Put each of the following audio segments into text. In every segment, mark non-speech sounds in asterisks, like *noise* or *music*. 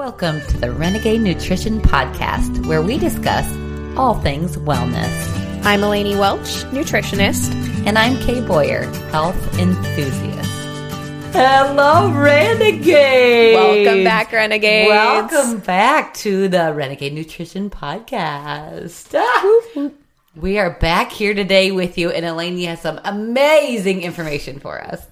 Welcome to the Renegade Nutrition Podcast, where we discuss all things wellness. I'm Elanie Welch, nutritionist. And I'm Kay Boyer, health enthusiast. Hello, Renegade! Welcome back, Renegades. Welcome back to the Renegade Nutrition Podcast. Ah, we are back here today with you, and Elanie has some amazing information for us.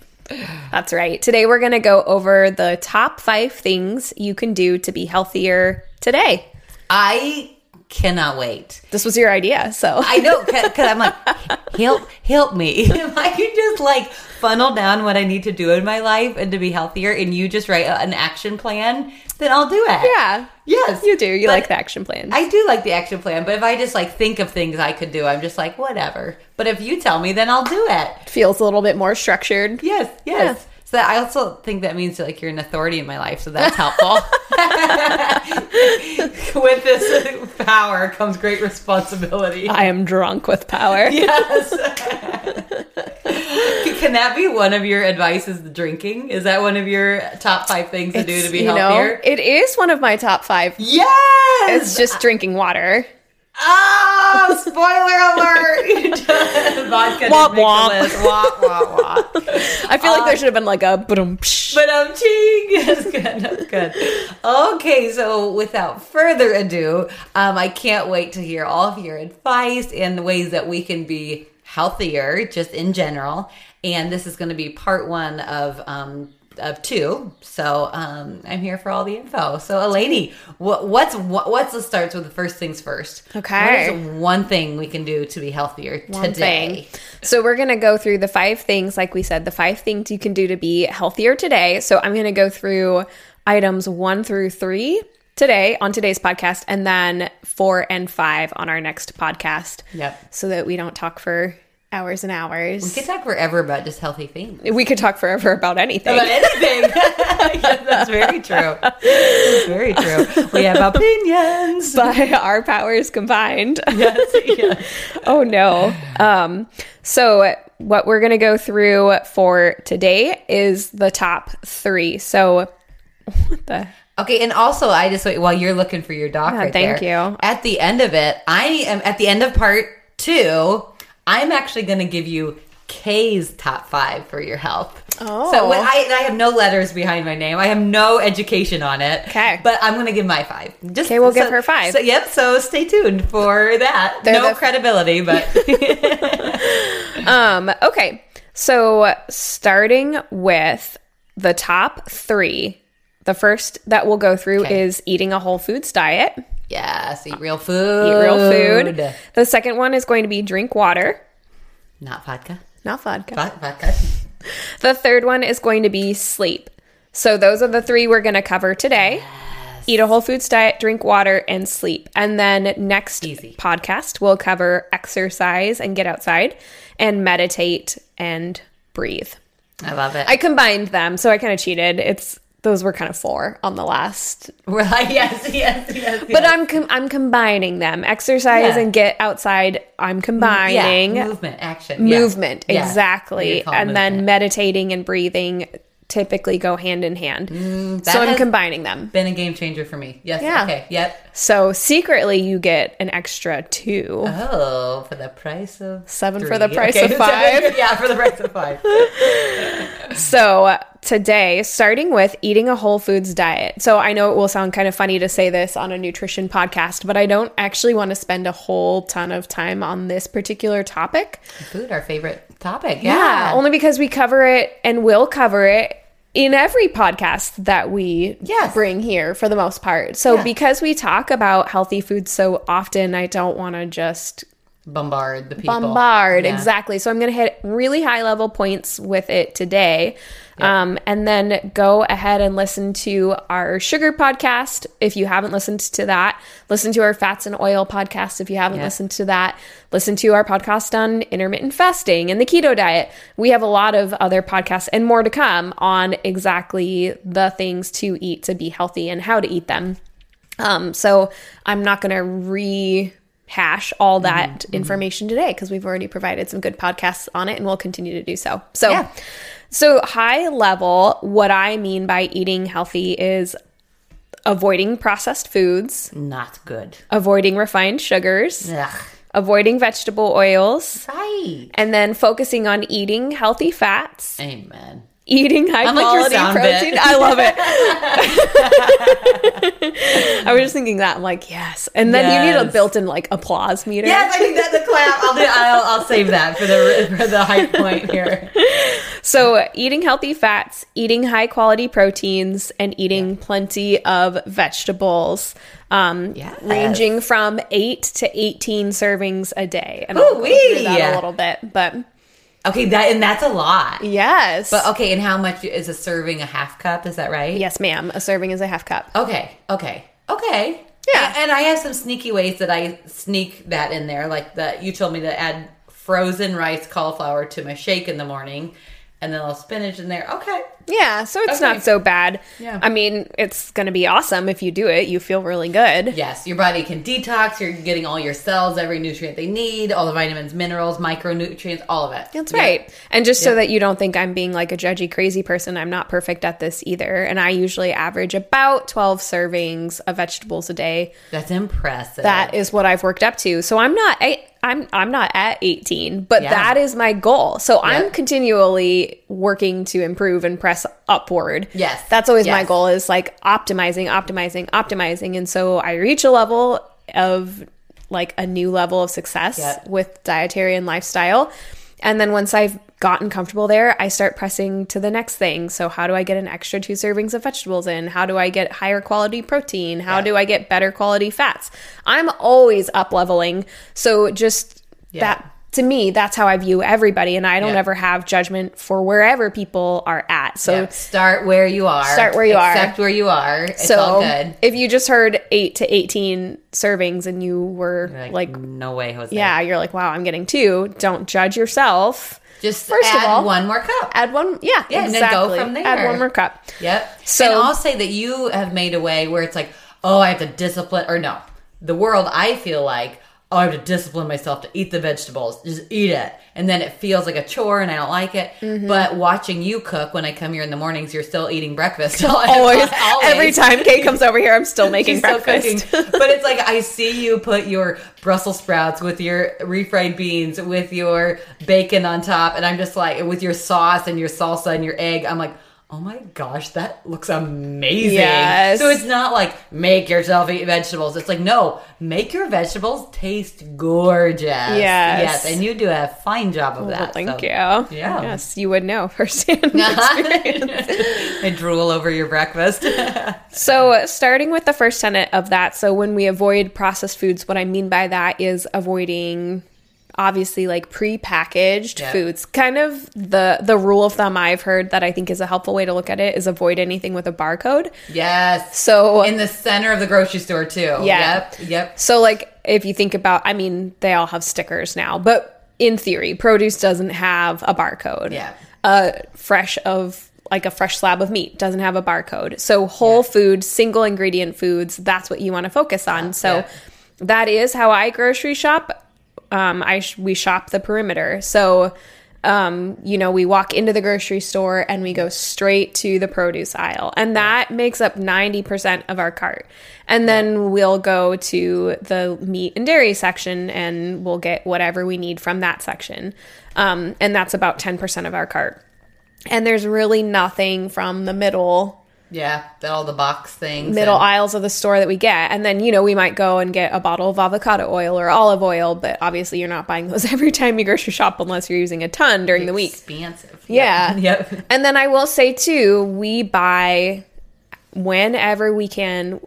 That's right. Today we're going to go over the top five things you can do to be healthier today. I cannot wait. This was your idea, so I know because I'm like, help, help me. *laughs* If I could just like funnel down what I need to do in my life and to be healthier, and you just write an action plan, then I'll do it. yeah, Yes, you do. You But like the action plan. I do like the action plan, but if I just like think of things I could do, I'm just like whatever. But if you tell me, then I'll do it. Feels a little bit more structured. Yes, yes. So that, I also think that means like you're an authority in my life, so that's helpful. *laughs* *laughs* with this power comes great responsibility. I am drunk with power. *laughs* Yes. Can that be one of your advices? The drinking is that one of your top five things to do to be you know, healthier? it is one of my top five. yes. It's just drinking water. Oh, spoiler alert! *laughs* Vodka Womp didn't make the womp. Womp, womp, womp. I feel like there should have been like a boom. But um, ching. That's *laughs* good. That's good. Okay, so without further ado, um, I can't wait to hear all of your advice and the ways that we can be healthier, just in general. And this is going to be part one of um of two. So um, I'm here for all the info. So Elanie, what, what's what, what's the starts with the first things first? Okay. What is one thing we can do to be healthier One today? thing. So we're going to go through the five things, like we said, the five things you can do to be healthier today. So I'm going to go through items one through three today on today's podcast, and then four and five on our next podcast. Yep. So that we don't talk for hours and hours. We could talk forever about just healthy things. We could talk forever about anything. about anything. yes, *laughs* *laughs* that's very true. That's very true. We have opinions. by our powers combined. *laughs* yes, yes. oh no. Um, so what we're gonna go through for today is the top three. So what the Okay, and also I just wait while you're looking for your doc Yeah, right thank there. you. At the end of it, I am at the end of part two. I'm actually going to give you Kay's top five for your health. Oh. so I, I have no letters behind my name. I have no education on it. Okay. but I'm going to give my five. Just Okay, we'll so- give her five. So yep. So stay tuned for that. They're no the- credibility, but *laughs* Um, okay. So starting with the top three, the first that we'll go through Okay. is eating a whole foods diet. Yes, eat real food. Eat real food. The second one is going to be drink water, Not vodka. not vodka. Vod- Vodka. *laughs* The third one is going to be sleep. So those are the three we're going to cover today. Eat a whole foods diet, drink water, and sleep. And then next Easy. podcast, we'll cover exercise and get outside and meditate and breathe. I love it. I combined them, so I kind of cheated. It's those were kind of four on the last, *laughs* We're like *laughs* yes, yes, yes. but I'm com- I'm combining them. Exercise Yeah. and get outside. I'm combining yeah, movement, action, movement Yeah. exactly, and then meditating and breathing typically go hand in hand. Mm, so I'm combining them. been a game changer for me. Yes. Yeah. Okay. Yep. So secretly, you get an extra two. Oh, for the price of Seven for the price Okay, of *laughs* five. yeah, for the price of five. So uh, today, starting with eating a whole foods diet. So I know it will sound kind of funny to say this on a nutrition podcast, but I don't actually want to spend a whole ton of time on this particular topic. Food, our favorite topic. Yeah, Yeah. only because we cover it and will cover it in every podcast that we Yes. bring here for the most part. So Yeah. because we talk about healthy foods so often, I don't want to just bombard the people. bombard Yeah. exactly so i'm going to hit really high level points with it today um, and then go ahead and listen to our sugar podcast if you haven't listened to that. Listen to our fats and oil podcast if you haven't Yeah. listened to that. Listen to our podcast on intermittent fasting and the keto diet. We have a lot of other podcasts and more to come on exactly the things to eat to be healthy and how to eat them. Um, so I'm not going to rehash all that information today because we've already provided some good podcasts on it and we'll continue to do so. So, Yeah. So high level, what I mean by eating healthy is avoiding processed foods, Not good. avoiding refined sugars, Ugh. avoiding vegetable oils, Right. and then focusing on eating healthy fats, Amen. Eating high I like your quality sound protein. bit. I love it. *laughs* I was just thinking that. I'm like, yes. And then you need a built-in like applause meter. Yes, I think that's a clap. I'll do. I'll, I'll save that for the for the high point here. *laughs* So, eating healthy fats, eating high quality proteins, and eating plenty of vegetables, um, Yes. ranging from eight to 18 servings a day. And I'll go through that a little bit. But Okay, that and that's a lot. yes. But okay, and how much is a serving? A half cup? Is that right? yes, ma'am. A serving is a half cup. Okay. Okay. Okay. Yeah. And, and I have some sneaky ways that I sneak that in there, like that you told me to add frozen rice cauliflower to my shake in the morning, and then a little spinach in there. Okay. Yeah, so it's Okay. not so bad. Yeah. I mean, it's going to be awesome if you do it. You feel really good. Yes, your body can detox. You're getting all your cells, every nutrient they need, all the vitamins, minerals, micronutrients, all of it. That's Yeah. right. And just so Yeah. that you don't think I'm being like a judgy, crazy person, I'm not perfect at this either. And I usually average about 12 servings of vegetables a day. That's impressive. That is what I've worked up to. So I'm not I, I'm I'm not at 18, but Yeah. that is my goal. So I'm continually working to improve and press upward. Yes. That's always my goal is like optimizing, optimizing, optimizing. And so I reach a level of like a new level of success Yep. with dietarian lifestyle. And then once I've gotten comfortable there, I start pressing to the next thing. So, how do I get an extra two servings of vegetables in? How do I get higher quality protein? How Yeah. do I get better quality fats? I'm always up leveling. So, just Yeah. that to me, that's how I view everybody. And I don't Yeah. ever have judgment for wherever people are at. So, Yeah, start where you are. Start where you are. Accept where you are. It's so all good. if you just heard eight to 18 servings and you were Like, like, no way, Jose. yeah, you're like, wow, I'm getting two, don't judge yourself. Just First of all- one more cup. Add one, yeah, Yeah, and then go exactly. from there. Add one more cup. Yep. So- and I'll say that you have made a way where it's like, oh, I have to discipline, or no, the world. I feel like, oh, I have to discipline myself to eat the vegetables. Just eat it, and then it feels like a chore, and I don't like it. Mm-hmm. But watching you cook when I come here in the mornings, you're still eating breakfast. *laughs* Always, every time Kate comes over here, I'm still making still breakfast. cooking. *laughs* but it's like I see you put your Brussels sprouts with your refried beans, with your bacon on top, and I'm just like with your sauce and your salsa and your egg. I'm like, oh my gosh, that looks amazing. Yes. So it's not like make yourself eat vegetables. It's like no, make your vegetables taste gorgeous. Yes. yes, and you do a fine job of Well, that. thank so. you. Yeah. Yes, you would know *laughs* firsthand. *laughs* I *laughs* drool over your breakfast. So, starting with the first tenet of that, so when we avoid processed foods, what I mean by that is avoiding obviously like pre-packaged Yeah. foods. Kind of the the rule of thumb I've heard that I think is a helpful way to look at it is avoid anything with a barcode. yes. So in the center of the grocery store too. Yeah. Yep. Yep. So, like, if you think about, I mean, they all have stickers now, but in theory, produce doesn't have a barcode. Yeah. Uh, fresh of like a fresh slab of meat doesn't have a barcode. So, whole Yeah. food, single ingredient foods, that's what you want to focus on. so, yeah. that is how I grocery shop. Um, I sh- we shop the perimeter. So, um, you know, we walk into the grocery store and we go straight to the produce aisle, and that makes up 90% of our cart. And then we'll go to the meat and dairy section and we'll get whatever we need from that section. Um, and that's about 10% of our cart. And there's really nothing from the middle Yeah, all the box things. middle and- aisles of the store that we get. And then, you know, we might go and get a bottle of avocado oil or olive oil, but obviously you're not buying those *laughs* every time you grocery shop unless you're using a ton during the week. Expansive. Yeah. Yep. *laughs* yep. And then I will say too, we buy whenever we can,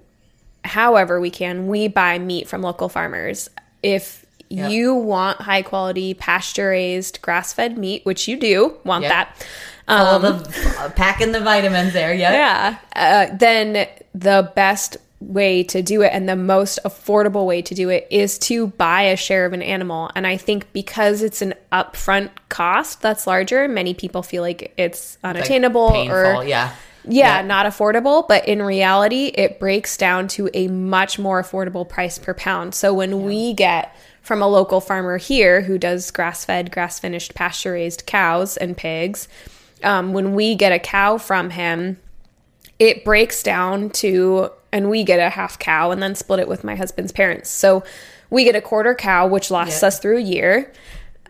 however we can, we buy meat from local farmers. If Yep. you want high quality pasture raised grass fed meat, which you do want Yep. that. All Um, the uh, packing the vitamins there. Yep. yeah. Uh, then the best way to do it and the most affordable way to do it is to buy a share of an animal. And I think because it's an upfront cost that's larger, many people feel like it's Like unattainable painful. or yeah. yeah, not affordable, but in reality, it breaks down to a much more affordable price per pound. So when we get from a local farmer here who does grass fed, grass finished, pasture raised cows and pigs, um, when we get a cow from him, it breaks down to and we get a half cow and then split it with my husband's parents. So we get a quarter cow, which lasts Yeah. us through a year,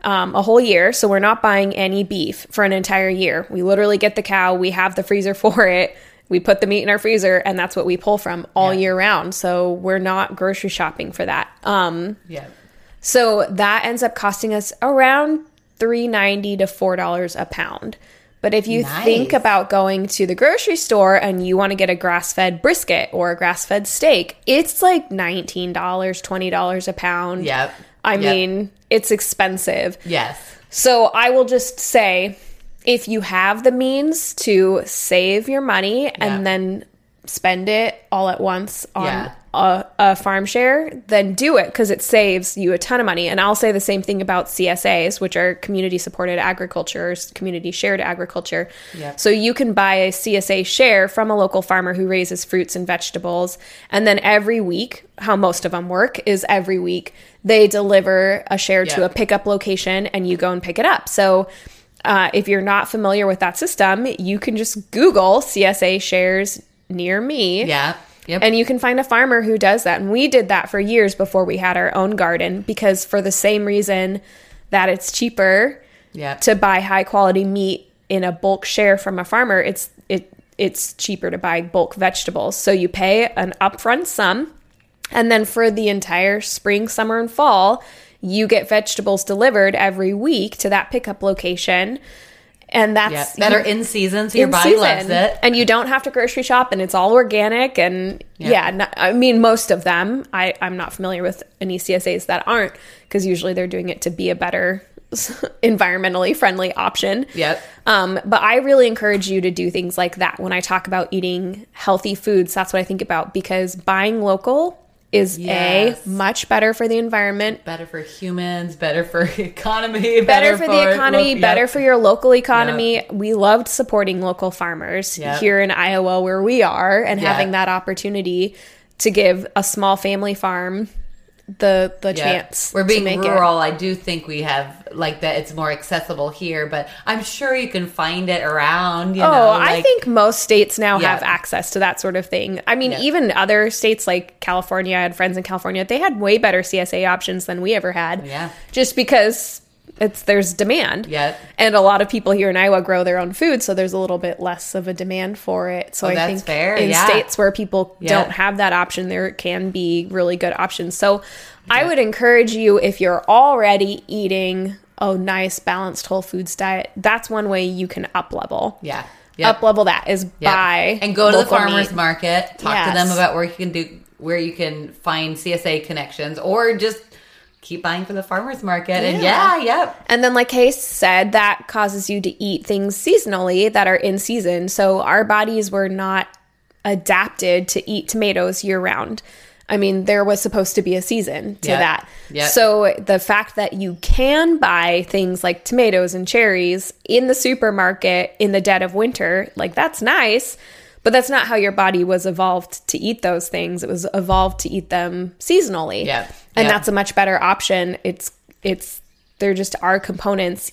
um, a whole year. So we're not buying any beef for an entire year. We literally get the cow, we have the freezer *laughs* for it. We put the meat in our freezer, and that's what we pull from all Yeah. year round. So we're not grocery shopping for that. Um, Yeah. so that ends up costing us around three ninety to four dollars a pound. But if you Nice. think about going to the grocery store and you want to get a grass fed brisket or a grass fed steak, it's like nineteen dollars, twenty dollars a pound. Yep. I Yep. mean, it's expensive. Yes. So I will just say if you have the means to save your money and then spend it all at once on Yeah. A, a farm share, then do it because it saves you a ton of money. And I'll say the same thing about CSAs, which are community supported agriculture, community shared agriculture. Yep. So you can buy a CSA share from a local farmer who raises fruits and vegetables. And then every week, how most of them work is every week they deliver a share to a pickup location and you go and pick it up. So uh, if you're not familiar with that system, you can just Google CSA shares near me. Yeah. Yep. And you can find a farmer who does that. And we did that for years before we had our own garden because, for the same reason that it's cheaper yeah. to buy high quality meat in a bulk share from a farmer, it's it it's cheaper to buy bulk vegetables. So you pay an upfront sum, and then for the entire spring, summer, and fall, you get vegetables delivered every week to that pickup location. And that's yeah. That are in season, so your body season. loves it. and you don't have to grocery shop, and it's all organic. And yeah, Yeah. no- I mean, most of them. I I'm not familiar with any CSAs that aren't because usually they're doing it to be a better *laughs* environmentally friendly option. Yep. Um, but I really encourage you to do things like that when I talk about eating healthy foods. That's what I think about because buying local is Yes. a much better for the environment, Better for humans, better for *laughs* economy, better, for, the economy, look- better yep. for your local economy. We loved supporting local farmers Yep. here in Iowa where we are and having that opportunity to give a small family farm the the Yeah. chance. We're to being make it. rural. I do think we have like that. It's more accessible here, but I'm sure you can find it around. You Oh, know, I think most states now Yeah. have access to that sort of thing. I mean, Yeah. even other states like California, I had friends in California, they had way better CSA options than we ever had. Yeah. Just because it's there's demand. Yep. And a lot of people here in Iowa grow their own food, so there's a little bit less of a demand for it. So Oh, I think fair, in yeah. states where people Yeah. don't have that option, there can be really good options. So I would encourage you if you're already eating a nice balanced whole foods diet, that's one way you can up level yeah, Yep. up level that is Yep. buy and go to the farmers meat. market. Talk to them about where you can do where you can find CSA connections, or just keep buying from the farmers market. And Yeah. yeah, yep, And then, like Case said, that causes you to eat things seasonally that are in season. So our bodies were not adapted to eat tomatoes year round. I mean, there was supposed to be a season to Yep. that. Yep. So the fact that you can buy things like tomatoes and cherries in the supermarket in the dead of winter, like that's nice. But that's not how your body was evolved to eat those things. It was evolved to eat them seasonally. Yep. And that's a much better option. It's it's there just are components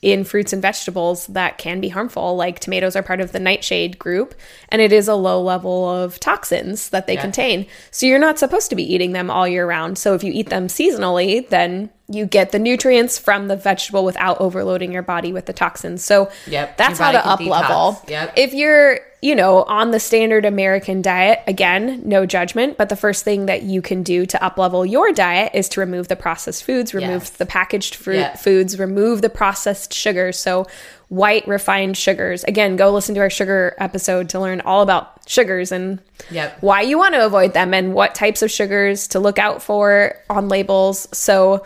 in fruits and vegetables that can be harmful. Like tomatoes are part of the nightshade group, and it is a low level of toxins that they Yeah. contain. So you're not supposed to be eating them all year round. So if you eat them seasonally, then you get the nutrients from the vegetable without overloading your body with the toxins. So Yep. that's how to up level. Yep. If you're, you know, on the standard American diet, again, no judgment, but the first thing that you can do to up level your diet is to remove the processed foods, remove Yes. the packaged fruit Yeah. foods, remove the processed sugars. So white refined sugars. Again, go listen to our sugar episode to learn all about sugars and Yep. why you want to avoid them and what types of sugars to look out for on labels. So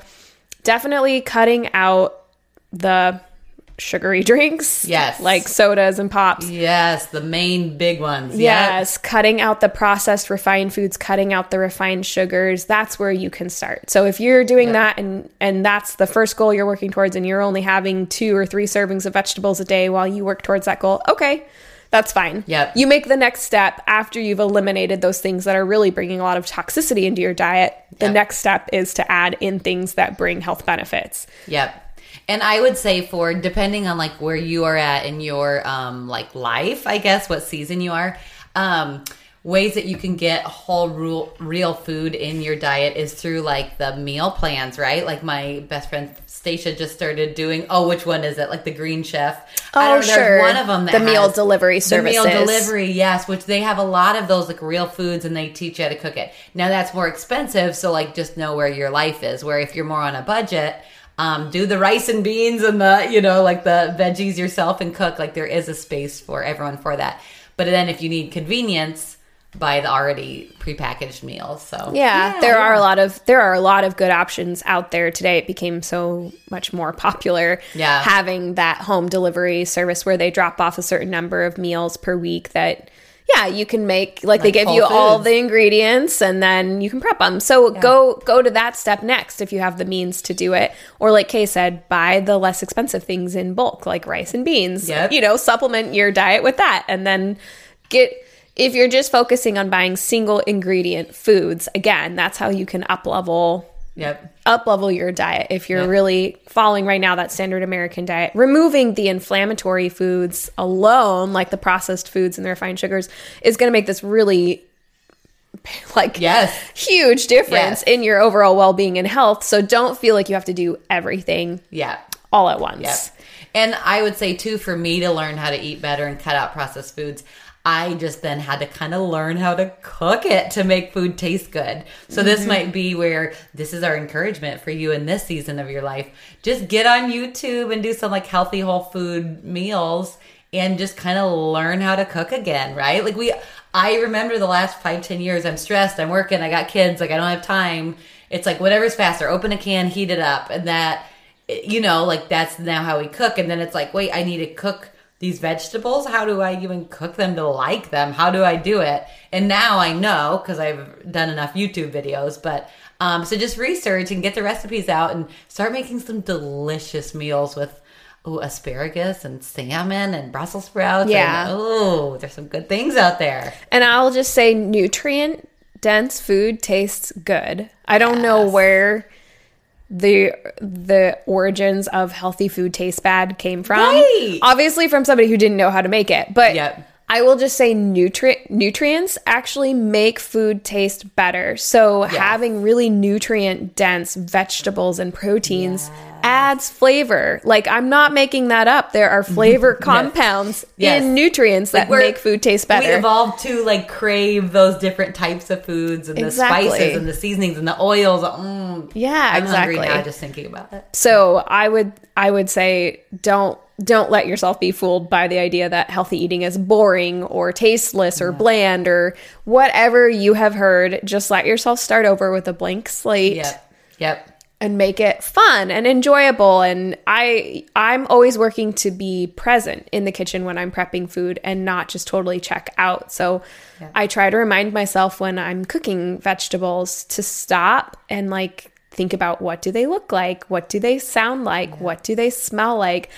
definitely cutting out the sugary *laughs* drinks. Yes. Like sodas and pops. yes, the main big ones. Yep. Yes, cutting out the processed refined foods, cutting out the refined sugars, that's where you can start. So if you're doing that and and that's the first goal you're working towards and you're only having 2 or 3 servings of vegetables a day while you work towards that goal, okay. That's fine. Yep. You make the next step after you've eliminated those things that are really bringing a lot of toxicity into your diet. The Yep. next step is to add in things that bring health benefits. Yep. And I would say for depending on like where you are at in your um like life, I guess what season you are, um ways that you can get whole real, real food in your diet is through like the meal plans, right? Like my best friend Stacia just started doing. Oh, which one is it? Like the Green Chef. I Oh, don't- there's sure. One of them that The meal delivery The meal delivery, yes. Which they have a lot of those like real foods, and they teach you how to cook it. Now that's more expensive, so like just know where your life is. Where if you're more on a budget. Um, do the rice and beans and the you know like the veggies yourself and cook like there is a space for everyone for that but then if you need convenience buy the already prepackaged meals so Yeah, there are a lot of there are a lot of good options out there today. It became so much more popular. Yeah. having that home delivery service where they drop off a certain number of meals per week that. Yeah, you can make like, they give you all the ingredients and then you can prep them. So go go to that step next if you have the means to do it. Or like Kay said, buy the less expensive things in bulk like rice and beans. Yep. You know, supplement your diet with that and then get if you're just focusing on buying single ingredient foods, again, that's how you can up level yep up level your diet if you're Yeah. really following right now that standard American diet. Removing the inflammatory foods alone, like the processed foods and the refined sugars, is going to make this really *laughs* like yes huge difference Yes. in your overall well-being and health. So don't feel like you have to do everything yeah all at once. Yep. And I would say too, for me to learn how to eat better and cut out processed foods, I just then had to kind of learn how to cook it to make food taste good. So this mm-hmm. might be where this is our encouragement for you in this season of your life. Just get on YouTube and do some like healthy whole food meals and just kind of learn how to cook again, right? Like we I remember the last five, ten years, I'm stressed, I'm working, I got kids, like I don't have time. It's like whatever's faster, open a can, heat it up, and that you know, like that's now how we cook. And then it's like, wait, I need to cook these vegetables. How do I even cook them to like them? How do I do it? And now I know because I've done enough YouTube videos. But um, so just research and get the recipes out and start making some delicious meals with. Oh, asparagus and salmon and Brussels sprouts. Yeah. Oh, there's some good things out there. And I'll just say nutrient dense food tastes good. I don't know where the the origins of healthy food taste bad came from. Right. Obviously from somebody who didn't know how to make it. But Yep. I will just say nutri- nutrients actually make food taste better. So having really nutrient dense vegetables and proteins adds flavor. Like I'm not making that up. There are flavor *laughs* compounds Yes. in nutrients that we're- make food taste better. We evolved to like crave those different types of foods and Exactly. the spices and the seasonings and the oils. Mm. Yeah, I'm exactly. hungry now just thinking about it. So I would I would say don't don't let yourself be fooled by the idea that healthy eating is boring or tasteless or bland or whatever you have heard. Just let yourself start over with a blank slate Yep. Yep. And make it fun and enjoyable and I I'm always working to be present in the kitchen when I'm prepping food and not just totally check out. So I try to remind myself when I'm cooking vegetables to stop and like think about what do they look like? What do they sound like? What do they smell like?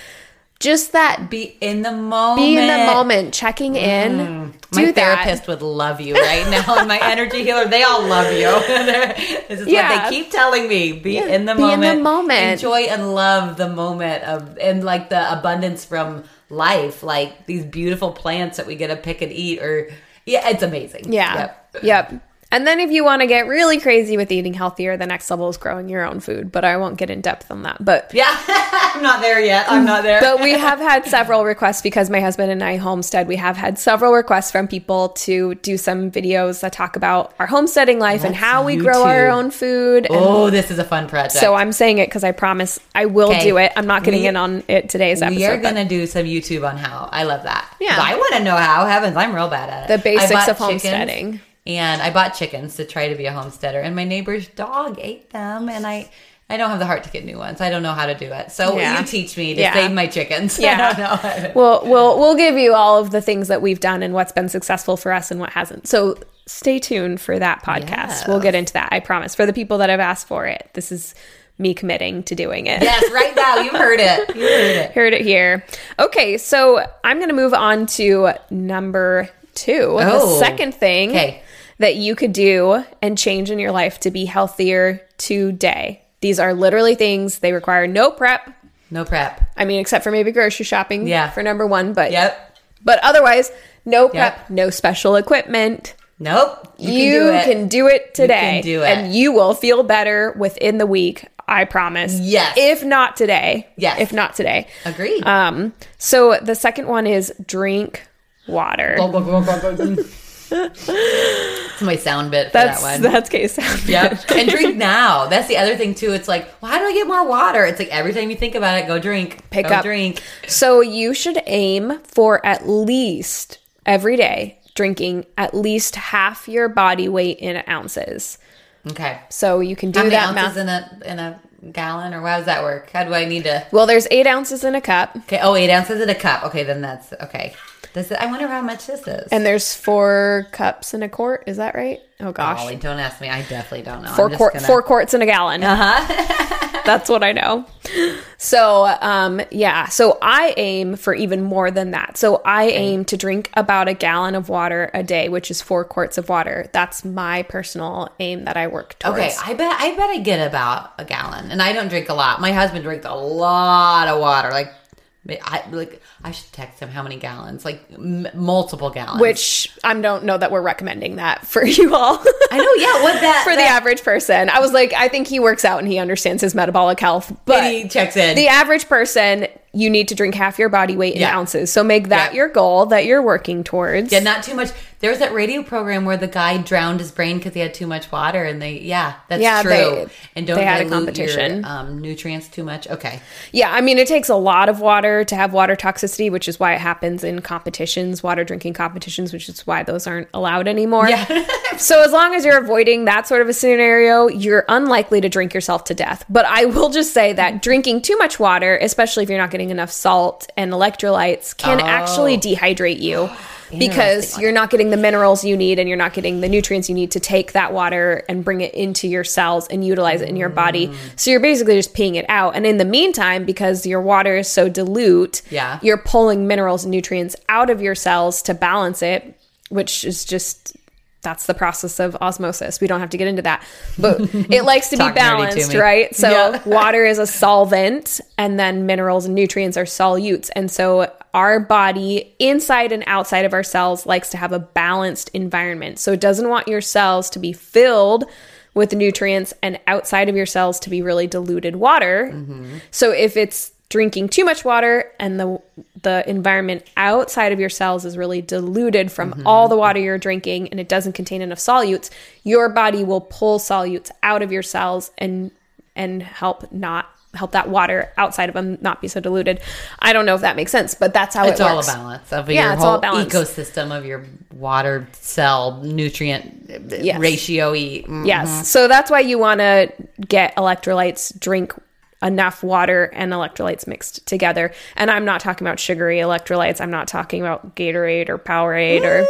Just that Be in the moment. be in the moment, checking in. Mm. Do My that. therapist would love you right now, and *laughs* my energy healer, they all love you. *laughs* this is Yeah. what they keep telling me. Be in the be in the moment. moment. Enjoy and love the moment of and like the abundance from life, like these beautiful plants that we get to pick and eat or yeah, it's amazing. Yeah. Yep. Yep. And then if you want to get really crazy with eating healthier, the next level is growing your own food. But I won't get in depth on that. But Yeah. *laughs* I'm not there yet. I'm not there. but we have had several requests because my husband and I homestead. We have had several requests from people to do some videos that talk about our homesteading life and how we grow our own food. Oh, this is a fun project. so I'm saying it because I promise I will Okay. do it. I'm not getting We- in on it today's episode. we are gonna do some YouTube on how. I love that. Yeah. I want to know how. Heavens, I'm real bad at it. The basics of chickens, homesteading. And I bought chickens to try to be a homesteader, and my neighbor's dog ate them, and I. I don't have the heart to get new ones. I don't know how to do it. So Yeah. you teach me to Yeah. save my chickens. *laughs* I Yeah. don't know. We'll we'll we'll give you all of the things that we've done and what's been successful for us and what hasn't. So stay tuned for that podcast. We'll get into that. I promise. For the people that have asked for it, this is me committing to doing it. yes, right now you heard it. You heard it. *laughs* Heard it here. Okay, so I'm going to move on to number two. the Oh. second thing Okay. That you could do and change in your life to be healthier today. These are literally things they require no prep. No prep. I mean, except for maybe grocery shopping Yeah. for number one, but Yep. but otherwise, no prep, Yep. no special equipment, Nope. You, You, can do it. can do it today. do it. And you will feel better within the week. I promise. Yes. If not today. Yes. If not today. Agreed. Um, so the second one is drink water. *laughs* It's my sound bit for that's that one. that's case sound. Yep. and drink now. That's the other thing too. It's like, well, how do I get more water? It's like every time you think about it, go drink. Pick go up. drink. So you should aim for at least every day drinking at least half your body weight in ounces. Okay. So you can do How many that ounces math. in a in a gallon, or how does that work? How do I need to? Well, there's eight ounces in a cup, Okay. Oh, eight ounces in a cup. Okay, then that's okay. Does it, I wonder how much this is. and there's four cups in a quart. Is that right? Oh gosh, Golly, don't ask me. I definitely don't know. four I'm quart, gonna- four quarts in a gallon. Uh-huh. *laughs* *laughs* That's what I know. So, um, yeah. So I aim for even more than that. So I aim to drink about a gallon of water a day, which is four quarts of water. That's my personal aim that I work towards. Okay, I bet I bet I get about a gallon, and I don't drink a lot. My husband drinks a lot of water. Like, I like I should text him how many gallons, like m- multiple gallons. Which I don't know that we're recommending that for *laughs* you all. I know, yeah. What that *laughs* for the average person. I was like, I think he works out and he understands his metabolic health, but but he checks in. the average person, you need to drink half your body weight in Yeah. ounces. So make that Yeah. your goal that you're working towards. yeah, not too much. There was that radio program where the guy drowned his brain because he had too much water, and they yeah, that's Yeah, true. they- and don't they had a competition. your, um, nutrients too much. Okay, Yeah, I mean, it takes a lot of water to have water toxicity, which is why it happens in competitions, water drinking competitions, which is why those aren't allowed anymore. Yeah. *laughs* *laughs* so, as long as you're avoiding that sort of a scenario, you're unlikely to drink yourself to death. But I will just say that drinking too much water, especially if you're not getting enough salt and electrolytes, can Oh. actually dehydrate you. *gasps* *gasps* *gasps* Because you're not getting the minerals you need and you're not getting the nutrients you need to take that water and bring it into your cells and utilize it in your body. Mm. So you're basically just peeing it out. And in the meantime, because your water is so dilute, Yeah. you're pulling minerals and nutrients out of your cells to balance it, which is just that's the process of osmosis. We don't have to get into that. But *laughs* it likes to be nerdy to balanced, right? So Yeah. *laughs* water is a solvent and then minerals and nutrients are solutes. And so our body inside and outside of our cells likes to have a balanced environment. So it doesn't want your cells to be filled with nutrients and outside of your cells to be really diluted water. Mm-hmm. So if it's drinking too much water and the the environment outside of your cells is really diluted from all the water you're drinking and it doesn't contain enough solutes, your body will pull solutes out of your cells and and help not help that water outside of them not be so diluted. I don't know if that makes sense, but that's how it's it all a balance of Yeah, your it's all whole a balance. ecosystem of your water cell nutrient Yes. ratio. E. Mm. Yes. So that's why you want to get electrolytes, drink enough water and electrolytes mixed together. And I'm not talking about sugary electrolytes. I'm not talking about Gatorade or Powerade or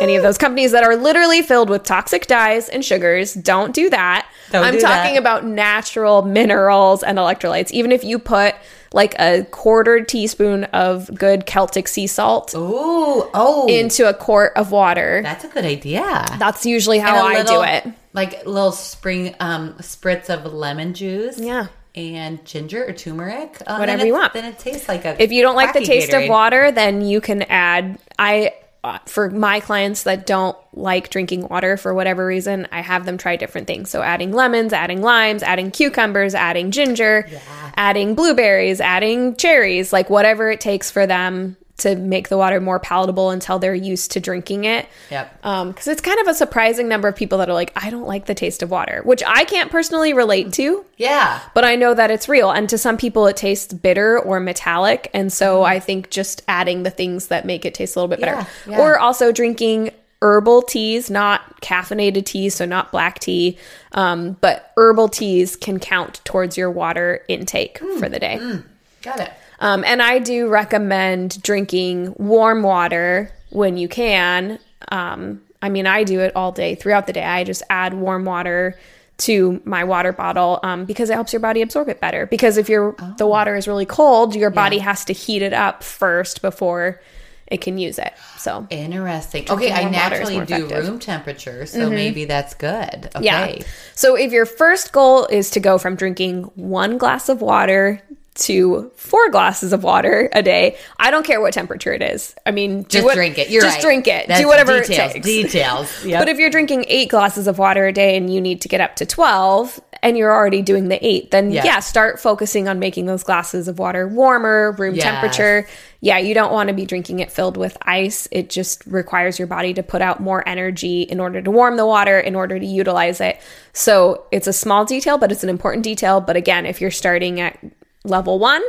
any of those companies that are literally filled with toxic dyes and sugars. Don't do that. Don't I'm do talking that. about natural minerals and electrolytes. Even if you put like a quarter teaspoon of good Celtic sea salt Ooh, oh, into a quart of water, that's a good idea. that's usually how I little- do it. Like a little spring um, spritz of lemon juice. Yeah. And ginger or turmeric. Uh, Whatever you want. Then it tastes like a. If you don't like the taste of water, then you can add. I uh, for my clients that don't like drinking water for whatever reason, I have them try different things. So adding lemons, adding limes, adding cucumbers, adding ginger, adding blueberries, adding cherries, like whatever it takes for them to make the water more palatable until they're used to drinking it. Yep. Um, because it's kind of a surprising number of people that are like, I don't like the taste of water, which I can't personally relate to Yeah. but I know that it's real. And to some people, it tastes bitter or metallic. And so I think just adding the things that make it taste a little bit better. Yeah, yeah. Or also drinking herbal teas, not caffeinated teas, so not black tea, um, but herbal teas can count towards your water intake for the day. Got it. Um, and I do recommend drinking warm water when you can. Um, I mean, I do it all day throughout the day. I just add warm water to my water bottle um, because it helps your body absorb it better. Because if your the water is really cold, your body has to heat it up first before it can use it. So Interesting. Okay, I warm water is naturally do effective. Mm-hmm. room temperature, so maybe that's good. Okay. Yeah. So if your first goal is to go from drinking one glass of water to four glasses of water a day. I don't care what temperature it is. I mean, Just what- drink it. You're just right. drink it. That's do whatever details, it takes. Details. *laughs* Yep. But if you're drinking eight glasses of water a day and you need to get up to 12 and you're already doing the eight, then Yeah. yeah, start focusing on making those glasses of water warmer, room Yes. temperature. Yeah, you don't want to be drinking it filled with ice. It just requires your body to put out more energy in order to warm the water, in order to utilize it. So it's a small detail, but it's an important detail. But again, if you're starting at level one,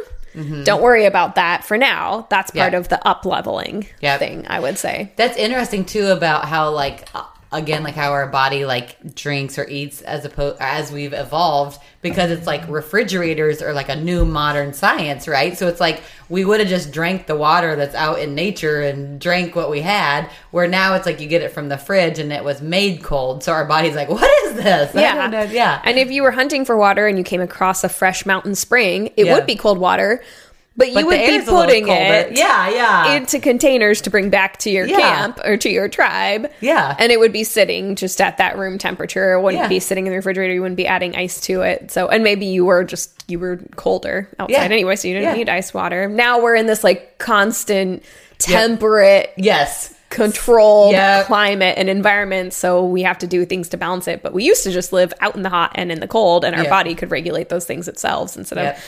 don't worry about that for now. That's part Mm-hmm. Yeah. of the up leveling Yep. thing, I would say. That's interesting too about how like again like how our body like drinks or eats as opposed as we've evolved because it's like refrigerators are like a new modern science, right? So it's like we would have just drank the water that's out in nature and drank what we had, where now it's like you get it from the fridge and it was made cold. So our body's like, what is this? I. Yeah. And if you were hunting for water and you came across a fresh mountain spring, it Yeah. would be cold water, but you But would be air's a little putting it Yeah, yeah. into containers to bring back to your Yeah. camp or to your tribe. Yeah. And it would be sitting just at that room temperature. It wouldn't Yeah. be sitting in the refrigerator. You wouldn't be adding ice to it. So, and maybe you were just, you were colder outside Yeah. anyway, so you didn't need ice water. Now we're in this like constant temperate yes. controlled Yeah. climate and environment so we have to do things to balance it but we used to just live out in the hot and in the cold and our Yeah. body could regulate those things itself instead Yep. of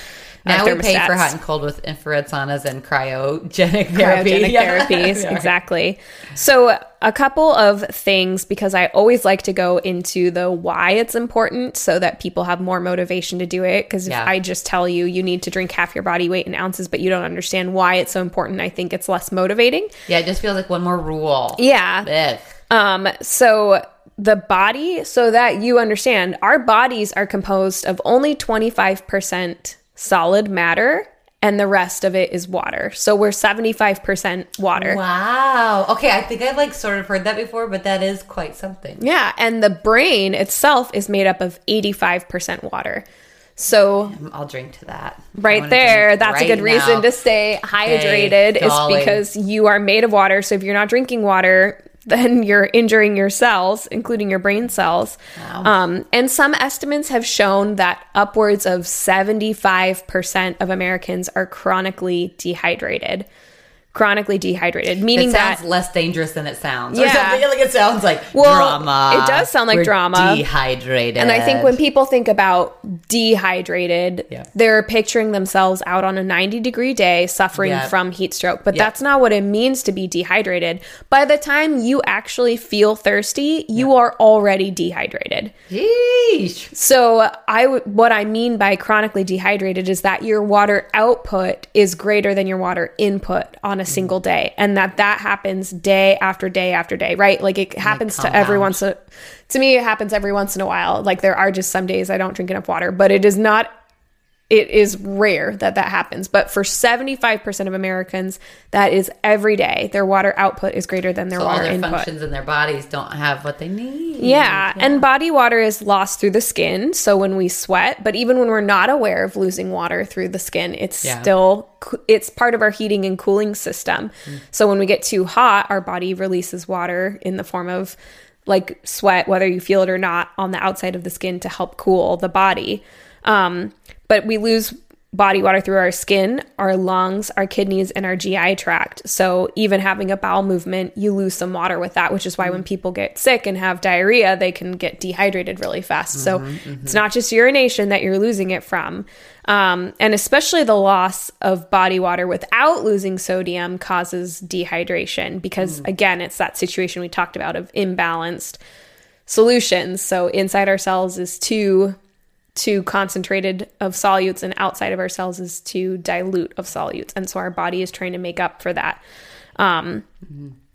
Now we pay for hot and cold with infrared saunas and cryogenic *laughs* therapy. cryogenic Yeah. therapies Yeah. exactly so a couple of things because i always like to go into the why it's important so that people have more motivation to do it because if Yeah. i just tell you you need to drink half your body weight in ounces but you don't understand why it's so important i think it's less motivating Yeah, it just feels like one more rule. yeah Ugh. Um, so the body, so that you understand, our bodies are composed of only 25% solid matter and the rest of it is water. So we're 75% water. Wow. Okay, I think I've like sort of heard that before, but that is quite something. Yeah, and the brain itself is made up of 85% water. So I'll drink to that. Right there, that's a right good reason to stay hydrated is because you are made of water. So if you're not drinking water, then you're injuring your cells, including your brain cells. Um, and some estimates have shown that upwards of 75% of Americans are chronically dehydrated. Chronically dehydrated, meaning It that sounds less dangerous than it sounds. Yeah. Or something. Like it sounds like Well, drama. it does sound like We're drama. Dehydrated. And I think when people think about dehydrated, Yeah. they're picturing themselves out on a 90 degree day suffering Yeah. from heat stroke. But Yeah. that's not what it means to be dehydrated. By the time you actually feel thirsty, you are already dehydrated. Sheesh. So I w- what I mean by chronically dehydrated is that your water output is greater than your water input on a single day and that that happens day after day after day, right? Like it happens to every once a, to me it happens every once in a while. Like there are just some days I don't drink enough water, but it is not it is rare that that happens. But for 75% of Americans, that is every day. Their water output is greater than their So water their input. functions in their bodies don't have what they need. Yeah, and body water is lost through the skin. So when we sweat, but even when we're not aware of losing water through the skin, it's Yeah. still it's part of our heating and cooling system. Mm. So when we get too hot, our body releases water in the form of like sweat, whether you feel it or not, on the outside of the skin to help cool the body. Um, but we lose body water through our skin, our lungs, our kidneys, and our GI tract. So even having a bowel movement, you lose some water with that, which is why when people get sick and have diarrhea, they can get dehydrated really fast. So mm-hmm, mm-hmm. it's not just urination that you're losing it from. Um, and especially the loss of body water without losing sodium causes dehydration because, mm. again, it's that situation we talked about of imbalanced solutions. So inside our cells is too too concentrated of solutes and outside of our cells is too dilute of solutes. And so our body is trying to make up for that. Um,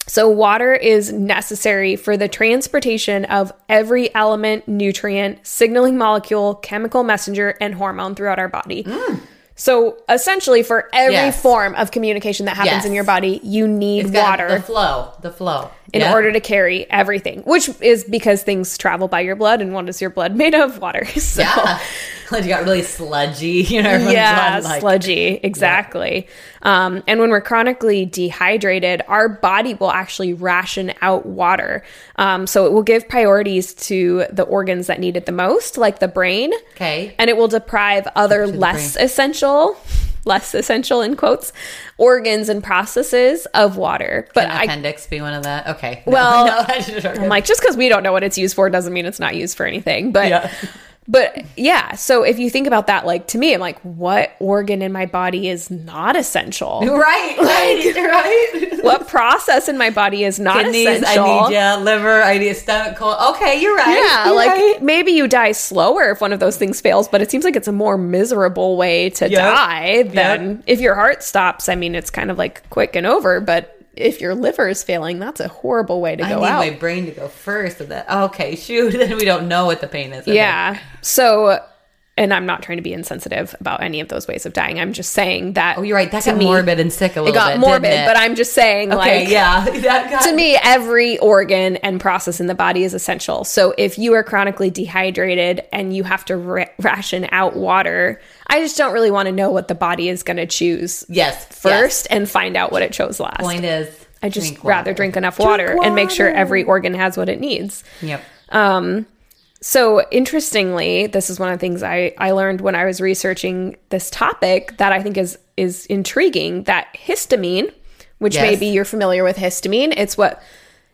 So water is necessary for the transportation of every element, nutrient, signaling molecule, chemical messenger, and hormone throughout our body. So essentially, for every Yes. form of communication that happens in your body, you need It's water. The flow. The flow. In Yeah. order to carry everything, which is because things travel by your blood, and what is your blood *laughs* made of? Water. *laughs* So, Yeah. *laughs* Like you got really sludgy, you know. yeah, like- sludgy, exactly. Um, and when we're chronically dehydrated, our body will actually ration out water. Um, so it will give priorities to the organs that need it the most, like the brain, Okay. and it will deprive other the less essential, less essential in quotes, organs and processes of water. But Can I appendix be one of that? Okay. *laughs* No, Well, no, I I'm like, just because we don't know what it's used for doesn't mean it's not used for anything. But Yeah. But yeah, so if you think about that, like to me, I'm like, what organ in my body is not essential? *laughs* *laughs* right, right, right. *laughs* what process in my body is not Kidneys, essential? I need you. Liver, I need stomach cold. Okay, you're right. Yeah, you're like right. maybe you die slower if one of those things fails, but it seems like it's a more miserable way to Yep. die than if your heart stops. I mean, it's kind of like quick and over, but if your liver is failing, that's a horrible way to go I need out. my brain to go first. That okay, shoot. *laughs* Then we don't know what the pain is. Yeah. So, and I'm not trying to be insensitive about any of those ways of dying. I'm just saying that. Oh, you're right. That got me, morbid and sick a little It got bit. morbid, it? but I'm just saying, okay. like, yeah, *laughs* got to me, every organ and process in the body is essential. So if you are chronically dehydrated and you have to ra- ration out water, I just don't really want to know what the body is going to choose yes first and find out what it chose last. Point is, I just drink rather water. drink enough water, and make sure every organ has what it needs. Yep. Um, So interestingly, this is one of the things I, I learned when I was researching this topic that I think is is intriguing. That histamine, which Yes. maybe you're familiar with histamine, it's what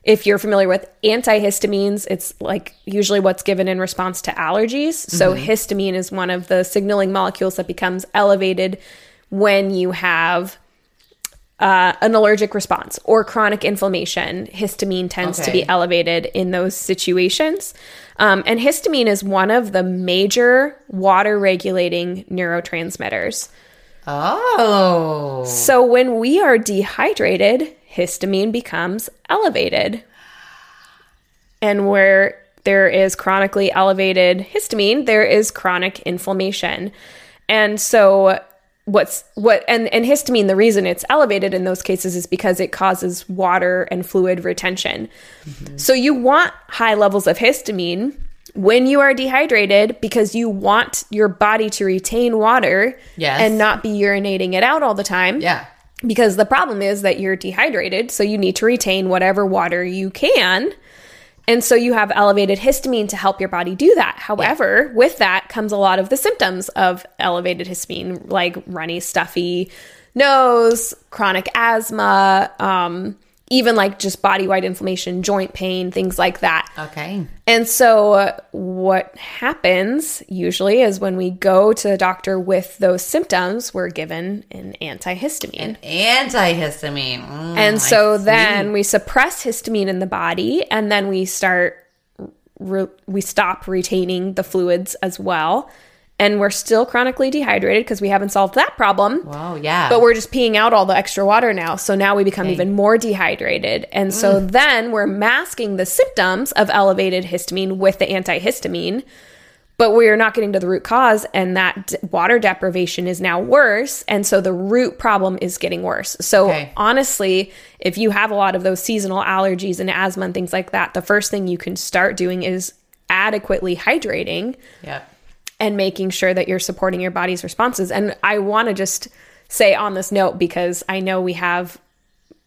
if you're familiar with antihistamines, it's like usually what's given in response to allergies. So mm-hmm. histamine is one of the signaling molecules that becomes elevated when you have uh, an allergic response or chronic inflammation, histamine tends to be elevated in those situations. Um, and histamine is one of the major water regulating neurotransmitters. Oh, So when we are dehydrated, histamine becomes elevated. And where there is chronically elevated histamine, there is chronic inflammation. And so what's what and and histamine the reason it's elevated in those cases is because it causes water and fluid retention. Mm-hmm. So you want high levels of histamine when you are dehydrated because you want your body to retain water Yes. and not be urinating it out all the time yeah. because the problem is that you're dehydrated so you need to retain whatever water you can and so you have elevated histamine to help your body do that. However with that comes a lot of the symptoms of elevated histamine like runny stuffy nose chronic asthma um, even like just body wide inflammation joint pain things like that Okay. and so, uh, what happens usually is when we go to the doctor with those symptoms, we're given an antihistamine. Antihistamine. Mm, and so then we suppress histamine in the body, and then we start, re- we stop retaining the fluids as well. And we're still chronically dehydrated because we haven't solved that problem. Wow. Yeah. But we're just peeing out all the extra water now. So now we become even more dehydrated. And so mm. then we're masking the symptoms of elevated histamine with the antihistamine, but we're not getting to the root cause. And that d- water deprivation is now worse. And so the root problem is getting worse. So Okay. honestly, if you have a lot of those seasonal allergies and asthma and things like that, the first thing you can start doing is adequately hydrating Yep. And making sure that you're supporting your body's responses. And I want to just say on this note, because I know we have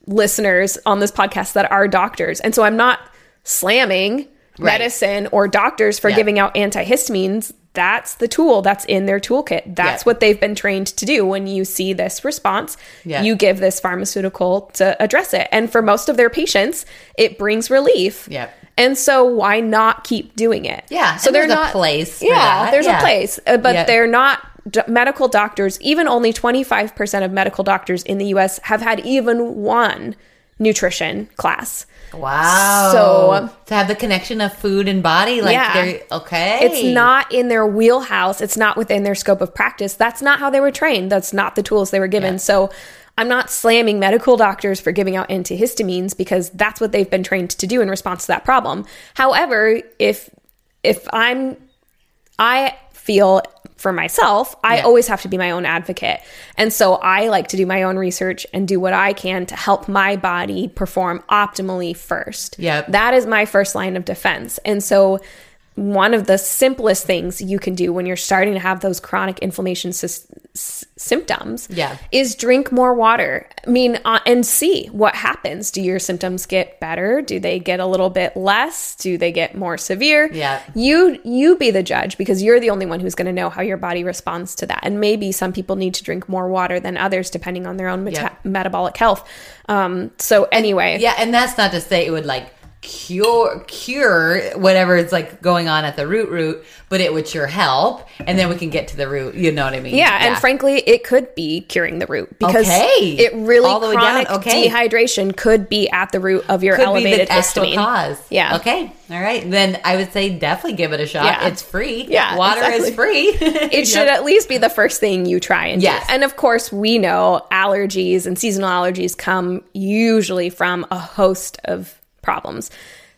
listeners on this podcast that are doctors. And so I'm not slamming Right. medicine or doctors for Yeah. giving out antihistamines. That's the tool that's in their toolkit. That's Yeah. what they've been trained to do. When you see this response, Yeah. you give this pharmaceutical to address it. And for most of their patients, it brings relief. Yep. And so why not keep doing it? Yeah, So they're there's a not place for Yeah, there's Yeah. a place, uh, but Yeah. they're not d- medical doctors. Even only 25% of medical doctors in the U.S. have had even one nutrition class. Wow. So- to have the connection of food and body, like Yeah. they're okay. It's not in their wheelhouse. It's not within their scope of practice. That's not how they were trained. That's not the tools they were given. Yeah. So I'm not slamming medical doctors for giving out antihistamines because that's what they've been trained to do in response to that problem. However, if if I'm I feel for myself, I Yeah. always have to be my own advocate. And so I like to do my own research and do what I can to help my body perform optimally first. Yep. That is my first line of defense. And so one of the simplest things you can do when you're starting to have those chronic inflammation sys- s- symptoms Yeah. is drink more water. I mean, uh, and see what happens. Do your symptoms get better? Do they get a little bit less? Do they get more severe? Yeah. You you be the judge because you're the only one who's going to know how your body responds to that. And maybe some people need to drink more water than others depending on their own meta- Yeah. metabolic health. Um, so anyway, Yeah, and that's not to say it would like cure cure whatever is like going on at the root root, but it would sure help, and then we can get to the root. You know what I mean? Yeah, and frankly, it could be curing the root because Okay. it really All the chronic okay. dehydration could be at the root of your could elevated histamine. cause. Yeah. Okay. All right. Then I would say definitely give it a shot. Yeah. It's free. Yeah, Water exactly. is free. *laughs* *laughs* It should at least be the first thing you try and Yes. do. And of course, we know allergies and seasonal allergies come usually from a host of problems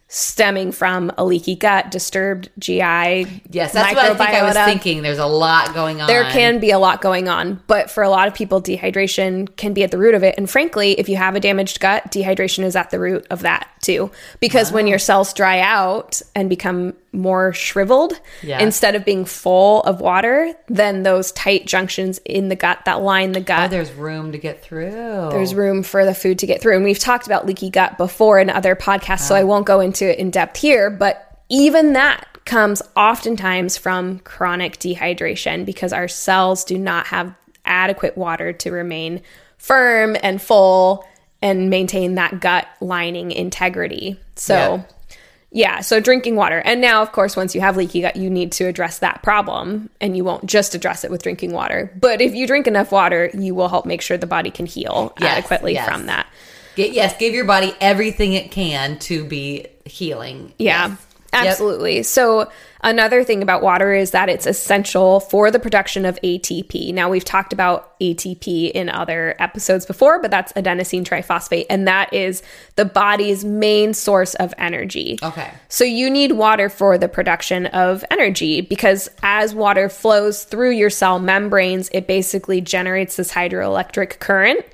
stemming from a leaky gut, disturbed GI. Yes, that's what I think I was thinking. There's a lot going on. There can be a lot going on, but for a lot of people, dehydration can be at the root of it. And frankly, if you have a damaged gut, dehydration is at the root of that too. Because when your cells dry out and become more shriveled, Yeah. instead of being full of water, then those tight junctions in the gut that line the Oh, gut, there's room to get through. there's room for the food to get through. And we've talked about leaky gut before in other podcasts, so I uh-huh. won't go into it in depth here, but even that comes oftentimes from chronic dehydration because our cells do not have adequate water to remain firm and full and maintain that gut lining integrity. So Yeah. Yeah, so drinking water. And now, of course, once you have leaky gut, you need to address that problem and you won't just address it with drinking water. But if you drink enough water, you will help make sure the body can heal Yes, adequately yes. from that. Get, yes, give your body everything it can to be healing. Yeah, Yes. Yep. absolutely. So, another thing about water is that it's essential for the production of ATP. Now, we've talked about ATP in other episodes before, but that's adenosine triphosphate, and that is the body's main source of energy. Okay. So, you need water for the production of energy because as water flows through your cell membranes, it basically generates this hydroelectric current.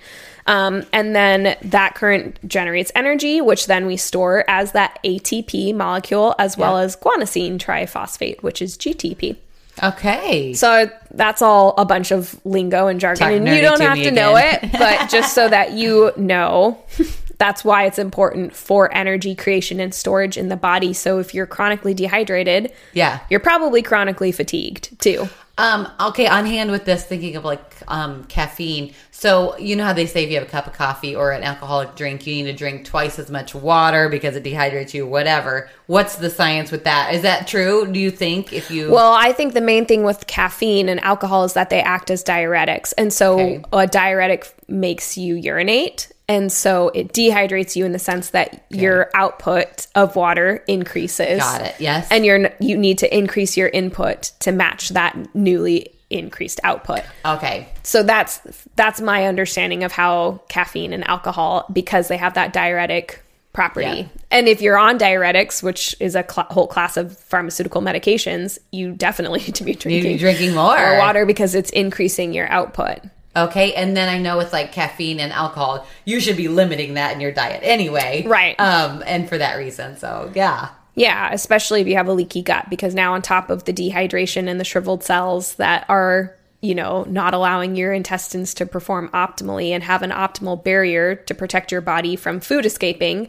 Um, and then that current generates energy, which then we store as that ATP molecule, as well Yeah. as guanosine triphosphate, which is GTP. Okay. So that's all a bunch of lingo and jargon, Talk and you don't have to know again. it, but just so that you know, *laughs* that's why it's important for energy creation and storage in the body. So if you're chronically dehydrated, Yeah. you're probably chronically fatigued too. Um, okay, on hand with this, thinking of like um, caffeine. So, you know how they say if you have a cup of coffee or an alcoholic drink, you need to drink twice as much water because it dehydrates you, whatever. What's the science with that? Is that true? Do you think if you. Well, I think the main thing with caffeine and alcohol is that they act as diuretics. And so Okay. a diuretic makes you urinate. And so it dehydrates you in the sense that your output of water increases. Got it, yes. And you're you need to increase your input to match that newly increased output. okay. So that's that's my understanding of how caffeine and alcohol because they have that diuretic property. Yeah. And if you're on diuretics, which is a cl- whole class of pharmaceutical medications, you definitely *laughs* need to be drinking be drinking more. more water because it's increasing your output. Okay, and then I know with like caffeine and alcohol, you should be limiting that in your diet anyway. Right. Um, and for that reason. So, yeah. Yeah, especially if you have a leaky gut, because now on top of the dehydration and the shriveled cells that are, you know, not allowing your intestines to perform optimally and have an optimal barrier to protect your body from food escaping,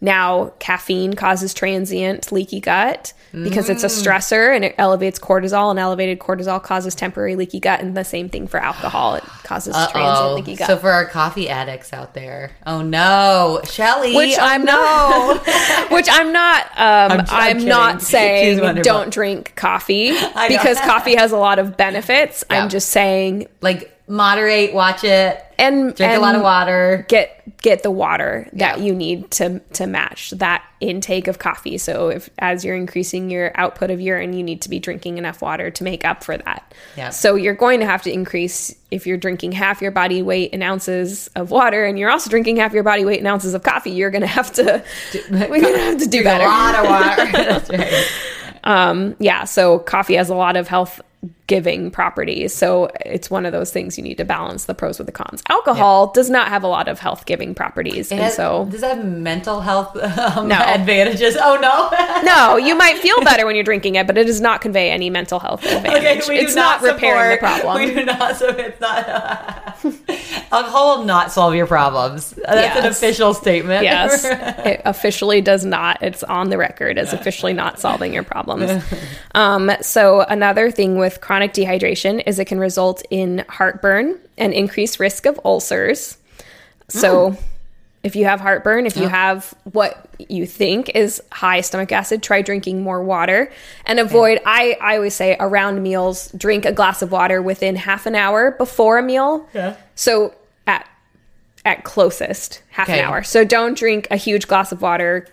now caffeine causes transient leaky gut because it's a stressor and it elevates cortisol, and elevated cortisol causes temporary leaky gut, and the same thing for alcohol. It causes transient Oh, leaky gut. so for our coffee addicts out there, oh no, Shelly, which oh I'm no. not, *laughs* which I'm not, um, I'm, I'm not kidding. *laughs* She's saying don't drink coffee because coffee has a lot of benefits. Yeah. I'm just saying like moderate, watch it, and drink a lot of water. Get get the water that Yeah. you need to to match that intake of coffee. So if as you're increasing your output of urine, you need to be drinking enough water to make up for that. Yeah. So you're going to have to increase if you're drinking half your body weight in ounces of water and you're also drinking half your body weight in ounces of coffee, you're going to have to we're going to have to do better. a lot of water. *laughs* *laughs* Right. Um, yeah, so coffee has a lot of health giving properties. So it's one of those things you need to balance the pros with the cons. Alcohol does not have a lot of health giving properties. It and has- so does that have mental health um, No. advantages? Oh no. *laughs* no, you might feel better when you're drinking it, but it does not convey any mental health *laughs* advantage. it's not, repairing the problem. We do not. So it's not. *laughs* alcohol will not solve your problems. That's an official statement. yes, it officially does not. It's on the record as officially not solving your problems. Um, so another thing with chronic dehydration is it can result in heartburn and increased risk of ulcers. So. Oh. If you have heartburn, if you have what you think is high stomach acid, try drinking more water and avoid. I, I always say around meals, drink a glass of water within half an hour before a meal. Yeah. So at at closest half Okay. an hour. So don't drink a huge glass of water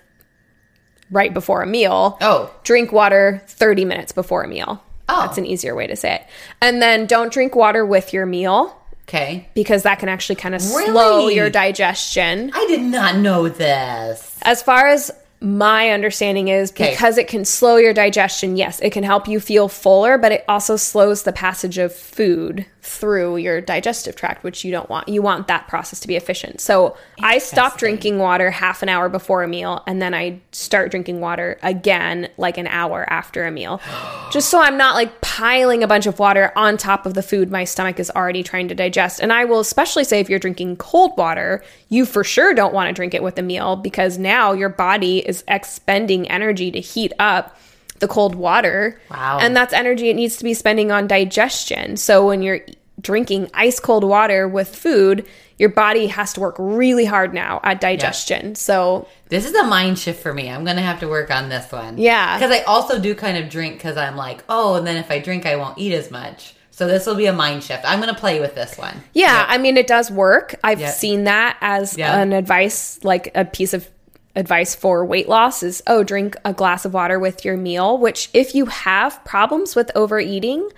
right before a meal. Oh. Drink water 30 minutes before a meal. Oh. That's an easier way to say it. And then don't drink water with your meal Okay. because that can actually kind of slow your digestion. I did not know this. As far as my understanding is Okay. because it can slow your digestion, yes, it can help you feel fuller, but it also slows the passage of food through your digestive tract, which you don't want. You want that process to be efficient. So I stop drinking water half an hour before a meal, and then I start drinking water again like an hour after a meal. *gasps* Just so I'm not like piling a bunch of water on top of the food my stomach is already trying to digest. And I will especially say if you're drinking cold water, you for sure don't want to drink it with a meal because now your body is expending energy to heat up the cold water. Wow. And that's energy it needs to be spending on digestion. So when you're drinking ice cold water with food, your body has to work really hard now at digestion. So This is a mind shift for me. I'm gonna have to work on this one. Yeah. Because I also do kind of drink because I'm like, oh, and then if I drink, I won't eat as much. So this will be a mind shift. I'm gonna play with this one. Yeah, I mean it does work. I've Yep. seen that as Yeah. an advice, like a piece of advice for weight loss is oh, drink a glass of water with your meal, which if you have problems with overeating,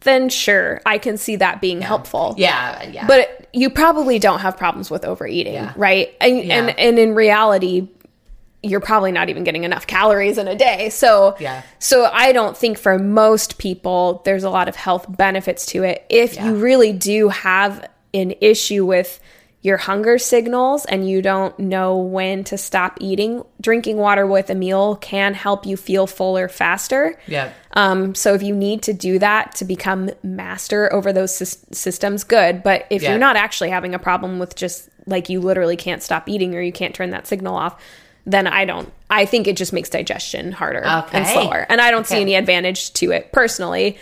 then sure, I can see that being helpful. Yeah, yeah. But you probably don't have problems with overeating, Yeah. right? And, Yeah. and and in reality, you're probably not even getting enough calories in a day. So Yeah. so I don't think for most people there's a lot of health benefits to it. If Yeah. you really do have an issue with your hunger signals and you don't know when to stop eating, drinking water with a meal can help you feel fuller faster. yeah. Um, so if you need to do that to become master over those sys- systems, good. But if Yeah. you're not actually having a problem with just like you literally can't stop eating or you can't turn that signal off, then I don't. I think it just makes digestion harder and slower, and I don't see any advantage to it personally.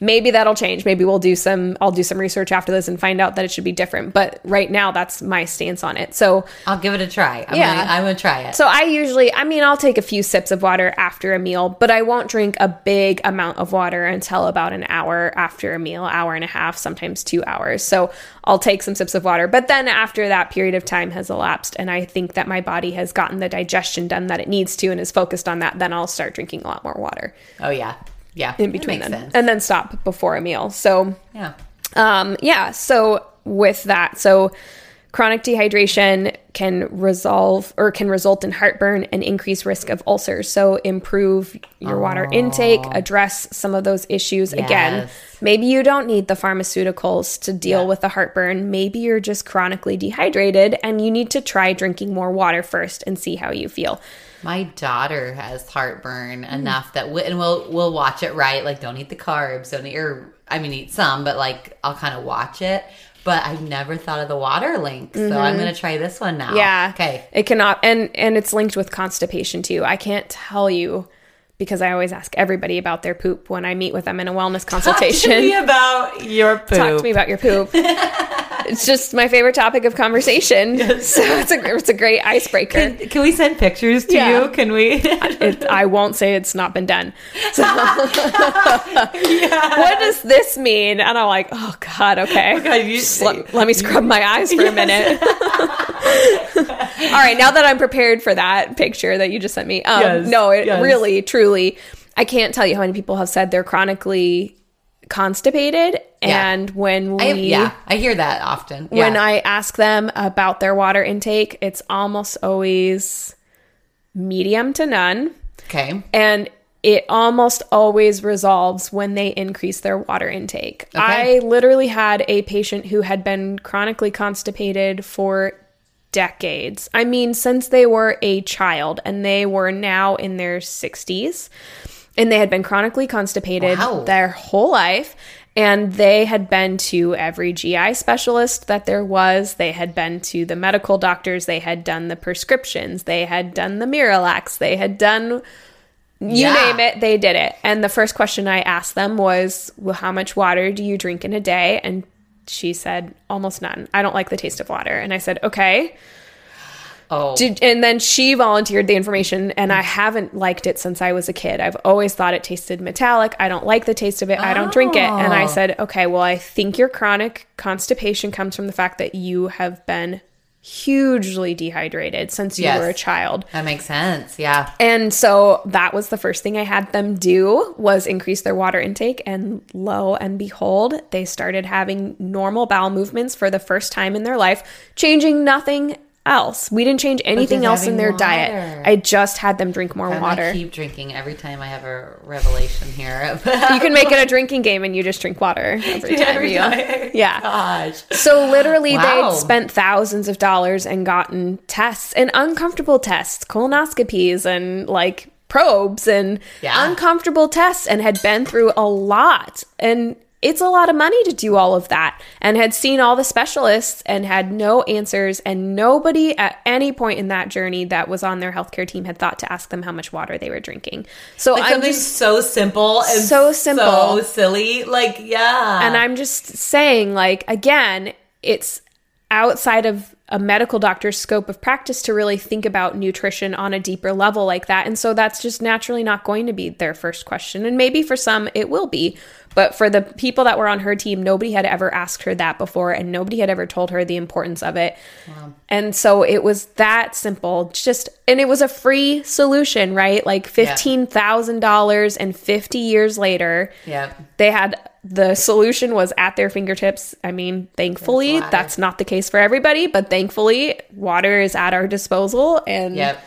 Maybe that'll change. Maybe we'll do some. I'll do some research after this and find out that it should be different. But right now, that's my stance on it. So I'll give it a try. I'm Yeah. Gonna, I'm gonna try it. so I usually, I mean, I'll take a few sips of water after a meal, but I won't drink a big amount of water until about an hour after a meal, hour and a half, sometimes two hours. So I'll take some sips of water. But then after that period of time has elapsed and I think that my body has gotten the digestion done that it needs to and is focused on that, then I'll start drinking a lot more water oh yeah, yeah. in between That them. sense. And then stop before a meal. So yeah. um, yeah, so with that, so chronic dehydration can resolve or can result in heartburn and increased risk of ulcers. So improve your water intake, address some of those issues. Again, maybe you don't need the pharmaceuticals to deal Yeah. with the heartburn. Maybe you're just chronically dehydrated and you need to try drinking more water first and see how you feel. My daughter has heartburn Hmm. enough that we, and we'll we'll watch it right. Like don't eat the carbs, don't eat or I mean eat some, but like I'll kind of watch it. But I've never thought of the water link, so I'm gonna try this one now. Mm-hmm. Yeah. Okay. It cannot and and it's linked with constipation too. I can't tell you because I always ask everybody about their poop when I meet with them in a wellness consultation. Talk to *laughs* me about your poop. Talk to me about your poop. it's just my favorite topic of conversation. *laughs* So it's a it's a great icebreaker. Can, can we send pictures to Yeah. you? Can we? *laughs* It, I won't say it's not been done. So, what does this mean? And I'm like, oh God, okay. Oh, God, you- let, let me scrub my eyes for a minute. *laughs* All right, now that I'm prepared for that picture that you just sent me, um, Yes, no, it yes. really, truly, I can't tell you how many people have said they're chronically constipated, Yeah. and when we I, yeah, I hear that often. when I ask them about their water intake, it's almost always medium to none. okay, And it almost always resolves when they increase their water intake. I literally had a patient who had been chronically constipated for decades. I mean, since they were a child and they were now in their 60s and they had been chronically constipated Wow. their whole life. And they had been to every GI specialist that there was. They had been to the medical doctors. They had done the prescriptions. They had done the Miralax. They had done you Yeah. name it, they did it. And the first question I asked them was, Well, how much water do you drink in a day? And she said, Almost none. I don't like the taste of water. And I said, Okay. Oh, Did, and then she volunteered the information, and I haven't liked it since I was a kid. I've always thought it tasted metallic. I don't like the taste of it. I don't drink it. And I Oh. said, okay, well, I think your chronic constipation comes from the fact that you have been hugely dehydrated since you Yes. were a child. that makes sense. Yeah. And so that was the first thing I had them do was increase their water intake and lo and behold, they started having normal bowel movements for the first time in their life, changing nothing else. We didn't change anything else in their water. diet. I just had them drink more I'm water. keep drinking every time I have a revelation here. *laughs* you can make it a drinking game and you just drink water *laughs* every time Every you time. *laughs* Yeah. Gosh. So literally, Wow. they'd spent thousands of dollars and gotten tests and uncomfortable tests, colonoscopies and like probes and Yeah. uncomfortable tests, and had been through a lot. And it's a lot of money to do all of that, and had seen all the specialists and had no answers. And nobody at any point in that journey that was on their healthcare team had thought to ask them how much water they were drinking. So Like I'm just so simple and So simple. so silly. Like, yeah. And I'm just saying, like, again, it's outside of a medical doctor's scope of practice to really think about nutrition on a deeper level like that. And so that's just naturally not going to be their first question. And maybe for some it will be. But for the people that were on her team, nobody had ever asked her that before and nobody had ever told her the importance of it. And so it was that simple. Just and it was a free solution, right? Like $15,000 and 50 years later yeah. they had the solution was at their fingertips. I mean, thankfully, That's that's not the case for everybody, but thankfully, water is at our disposal and Yep.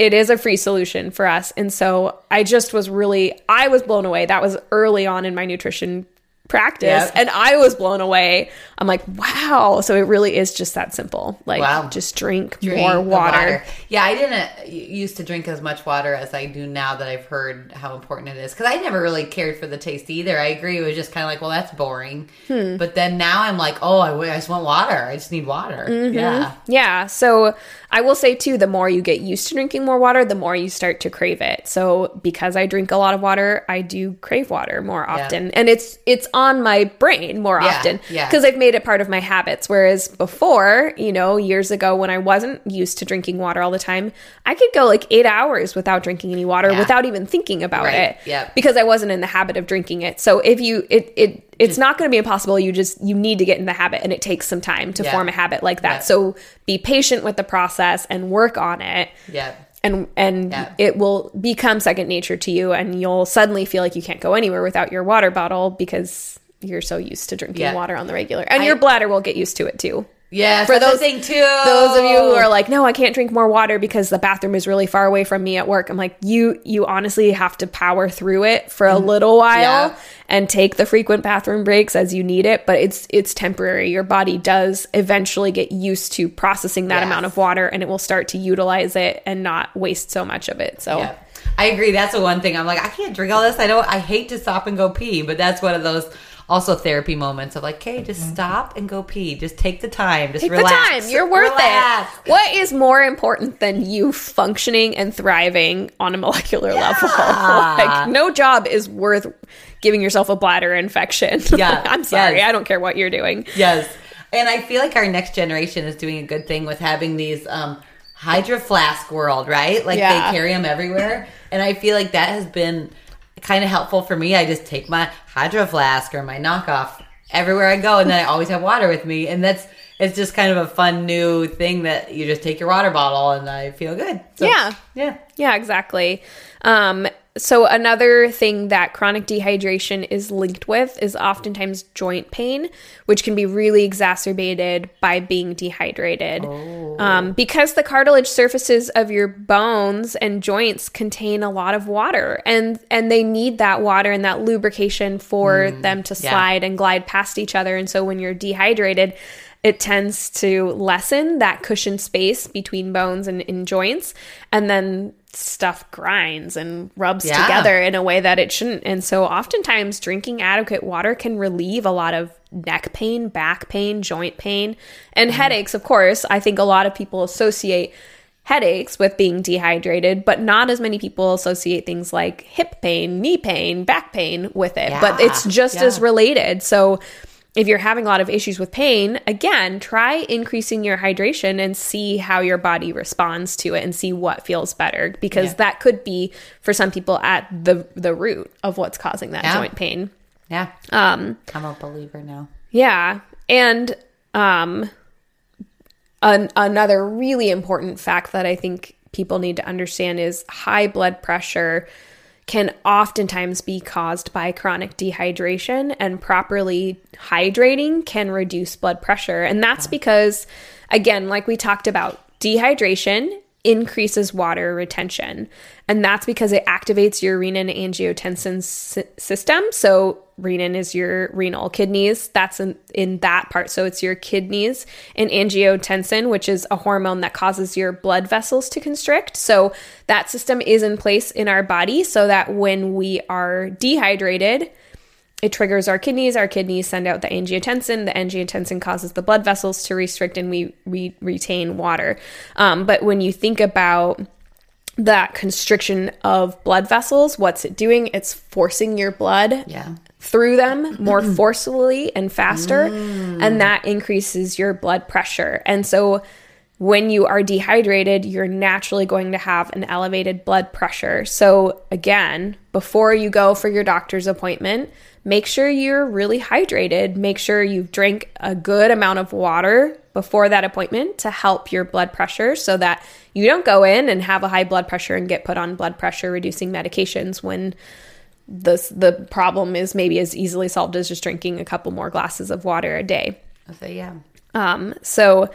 It is a free solution for us. And so I just was really, I was blown away. That was early on in my nutrition practice Yep. and I was blown away. I'm like, wow. So it really is just that simple. Like, Wow. just drink, Drink more the water. Yeah, I didn't uh, used to drink as much water as I do now that I've heard how important it is. Because I never really cared for the taste either. I agree. It was just kind of like, well, that's boring. Hmm. But then now I'm like, oh, I, I just want water. I just need water. Mm-hmm. Yeah. Yeah. So I will say too, the more you get used to drinking more water, the more you start to crave it. So because I drink a lot of water, I do crave water more often. And it's it's on my brain more Yeah, often. yeah. Because I've made it part of my habits. Whereas before, you know, years ago when I wasn't used to drinking water all the time, I could go like eight hours without drinking any water Yeah. without even thinking about Right, it. yep. Because I wasn't in the habit of drinking it. So if you it it it's not going to be impossible. You just you need to get in the habit, and it takes some time to Yeah. form a habit like that. Yeah. So be patient with the process and work on it Yeah. and and Yeah. it will become second nature to you and you'll suddenly feel like you can't go anywhere without your water bottle because you're so used to drinking Yeah. water on the regular and your bladder will get used to it too Yeah. For those thing too. those of you who are like no i can't drink more water because the bathroom is really far away from me at work i'm like you you honestly have to power through it for a mm-hmm. little while Yeah. and take the frequent bathroom breaks as you need it but it's it's temporary your body does eventually get used to processing that Yes. amount of water and it will start to utilize it and not waste so much of it so Yeah. I agree. That's the one thing. I'm like, I can't drink all this. I don't. I hate to stop and go pee, but that's one of those also therapy moments of like, okay, just stop and go pee. Just take the time. Just Take relax. the time. You're worth Relax. it. What is more important than you functioning and thriving on a molecular level? *laughs* like no job is worth giving yourself a bladder infection. *laughs* Yeah. I'm sorry. Yes. I don't care what you're doing. Yes. And I feel like our next generation is doing a good thing with having these um Hydro Flask world, right? Like Yeah. they carry them everywhere. And I feel like that has been kind of helpful for me. I just take my Hydro Flask or my knockoff everywhere I go and then I always have water with me. And that's it's just kind of a fun new thing that you just take your water bottle and I feel good. So, Yeah. Yeah. Yeah, exactly. Um, so another thing that chronic dehydration is linked with is oftentimes joint pain, which can be really exacerbated by being dehydrated. Um, because the cartilage surfaces of your bones and joints contain a lot of water, and and they need that water and that lubrication for them to yeah. slide and glide past each other. And so when you're dehydrated, it tends to lessen that cushion space between bones and in joints and then stuff grinds and rubs Yeah. together in a way that it shouldn't. And so oftentimes drinking adequate water can relieve a lot of neck pain back pain joint pain and mm-hmm. headaches of course. I think a lot of people associate headaches with being dehydrated but not as many people associate things like hip pain knee pain back pain with it. But it's just Yeah. as related. So if you're having a lot of issues with pain, again, try increasing your hydration and see how your body responds to it and see what feels better because Yeah. that could be for some people at the the root of what's causing that Yeah. joint pain. Yeah. Um I'm a believer now. yeah, and um an, another really important fact that I think people need to understand is high blood pressure can oftentimes be caused by chronic dehydration and properly hydrating can reduce blood pressure. And that's because again like we talked about dehydration increases water retention. And that's because it activates your renin angiotensin s- system. So renin is your renal kidneys. That's in, in that part. So it's your kidneys and angiotensin which is a hormone that causes your blood vessels to constrict. So that system is in place in our body so that when we are dehydrated it triggers our kidneys. Our kidneys send out the angiotensin. The angiotensin causes the blood vessels to restrict, and we, we retain water. Um, but when you think about that constriction of blood vessels, what's it doing? It's forcing your blood Yeah. through them *clears throat* more forcefully and faster, and that increases your blood pressure. And so, when you are dehydrated, you're naturally going to have an elevated blood pressure. So, again, before you go for your doctor's appointment, make sure you're really hydrated. Make sure you drink a good amount of water before that appointment to help your blood pressure so that you don't go in and have a high blood pressure and get put on blood pressure reducing medications when the the problem is maybe as easily solved as just drinking a couple more glasses of water a day. So yeah. Um, so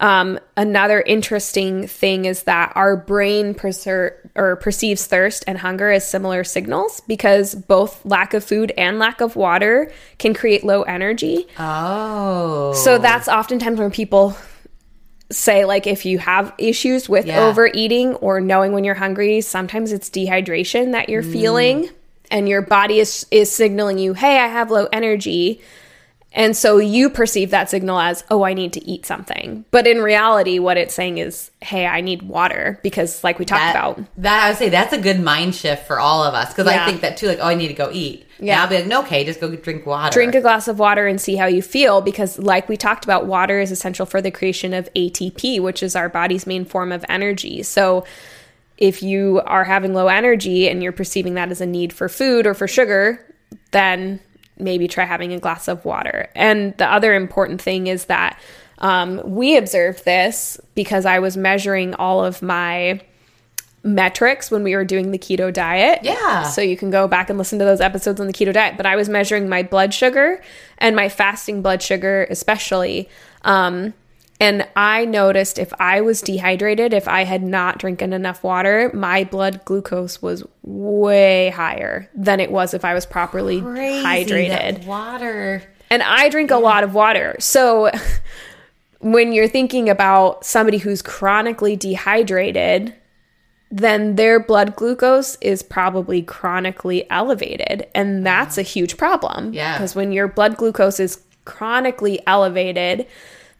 um, another interesting thing is that our brain perser- or perceives thirst and hunger as similar signals because both lack of food and lack of water can create low energy. Oh. So that's oftentimes when people say like if you have issues with Yeah. overeating or knowing when you're hungry, sometimes it's dehydration that you're feeling and your body is is signaling you, "Hey, I have low energy." And so you perceive that signal as, "Oh, I need to eat something." But in reality, what it's saying is, "Hey, I need water" because like we talked that, about. that I would say that's a good mind shift for all of us because Yeah. I think that too. Like, oh, I need to go eat. Yeah, Yeah. I'll be like, no, okay, just go drink water. drink a glass of water and see how you feel because like we talked about water is essential for the creation of ATP which is our body's main form of energy so if you are having low energy and you're perceiving that as a need for food or for sugar then maybe try having a glass of water and the other important thing is that um, we observed this because I was measuring all of my metrics when we were doing the keto diet. Yeah. So you can go back and listen to those episodes on the keto diet. But I was measuring my blood sugar and my fasting blood sugar, especially. Um, and I noticed if I was dehydrated, if I had not drinking enough water, my blood glucose was way higher than it was if I was properly Crazy, hydrated. water. And I drink a lot of water. So *laughs* when you're thinking about somebody who's chronically dehydrated, then their blood glucose is probably chronically elevated. And that's a huge problem. Yeah. Because when your blood glucose is chronically elevated,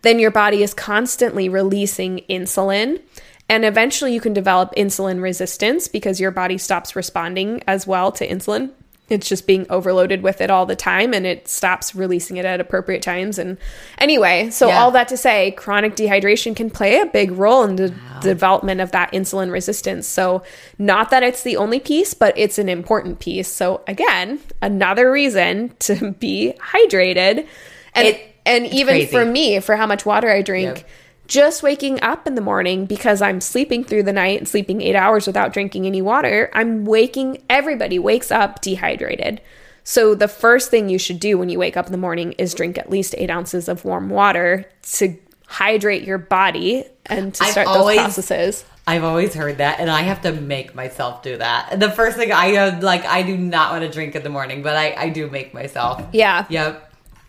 then your body is constantly releasing insulin. And eventually you can develop insulin resistance because your body stops responding as well to insulin. It's just being overloaded with it all the time and it stops releasing it at appropriate times. And anyway, so Yeah. all that to say, chronic dehydration can play a big role in the development of that insulin resistance. So, not that it's the only piece, but it's an important piece. So, again, another reason to be hydrated. And, It- and even crazy. for me, for how much water I drink, Yep. just waking up in the morning because I'm sleeping through the night and sleeping eight hours without drinking any water, I'm waking, everybody wakes up dehydrated. So, the first thing you should do when you wake up in the morning is drink at least eight ounces of warm water to hydrate your body and to I've start always- those processes. I've always heard that, and I have to make myself do that. The first thing I uh, like, I do not want to drink in the morning, but I, I do make myself. Yeah. Yep.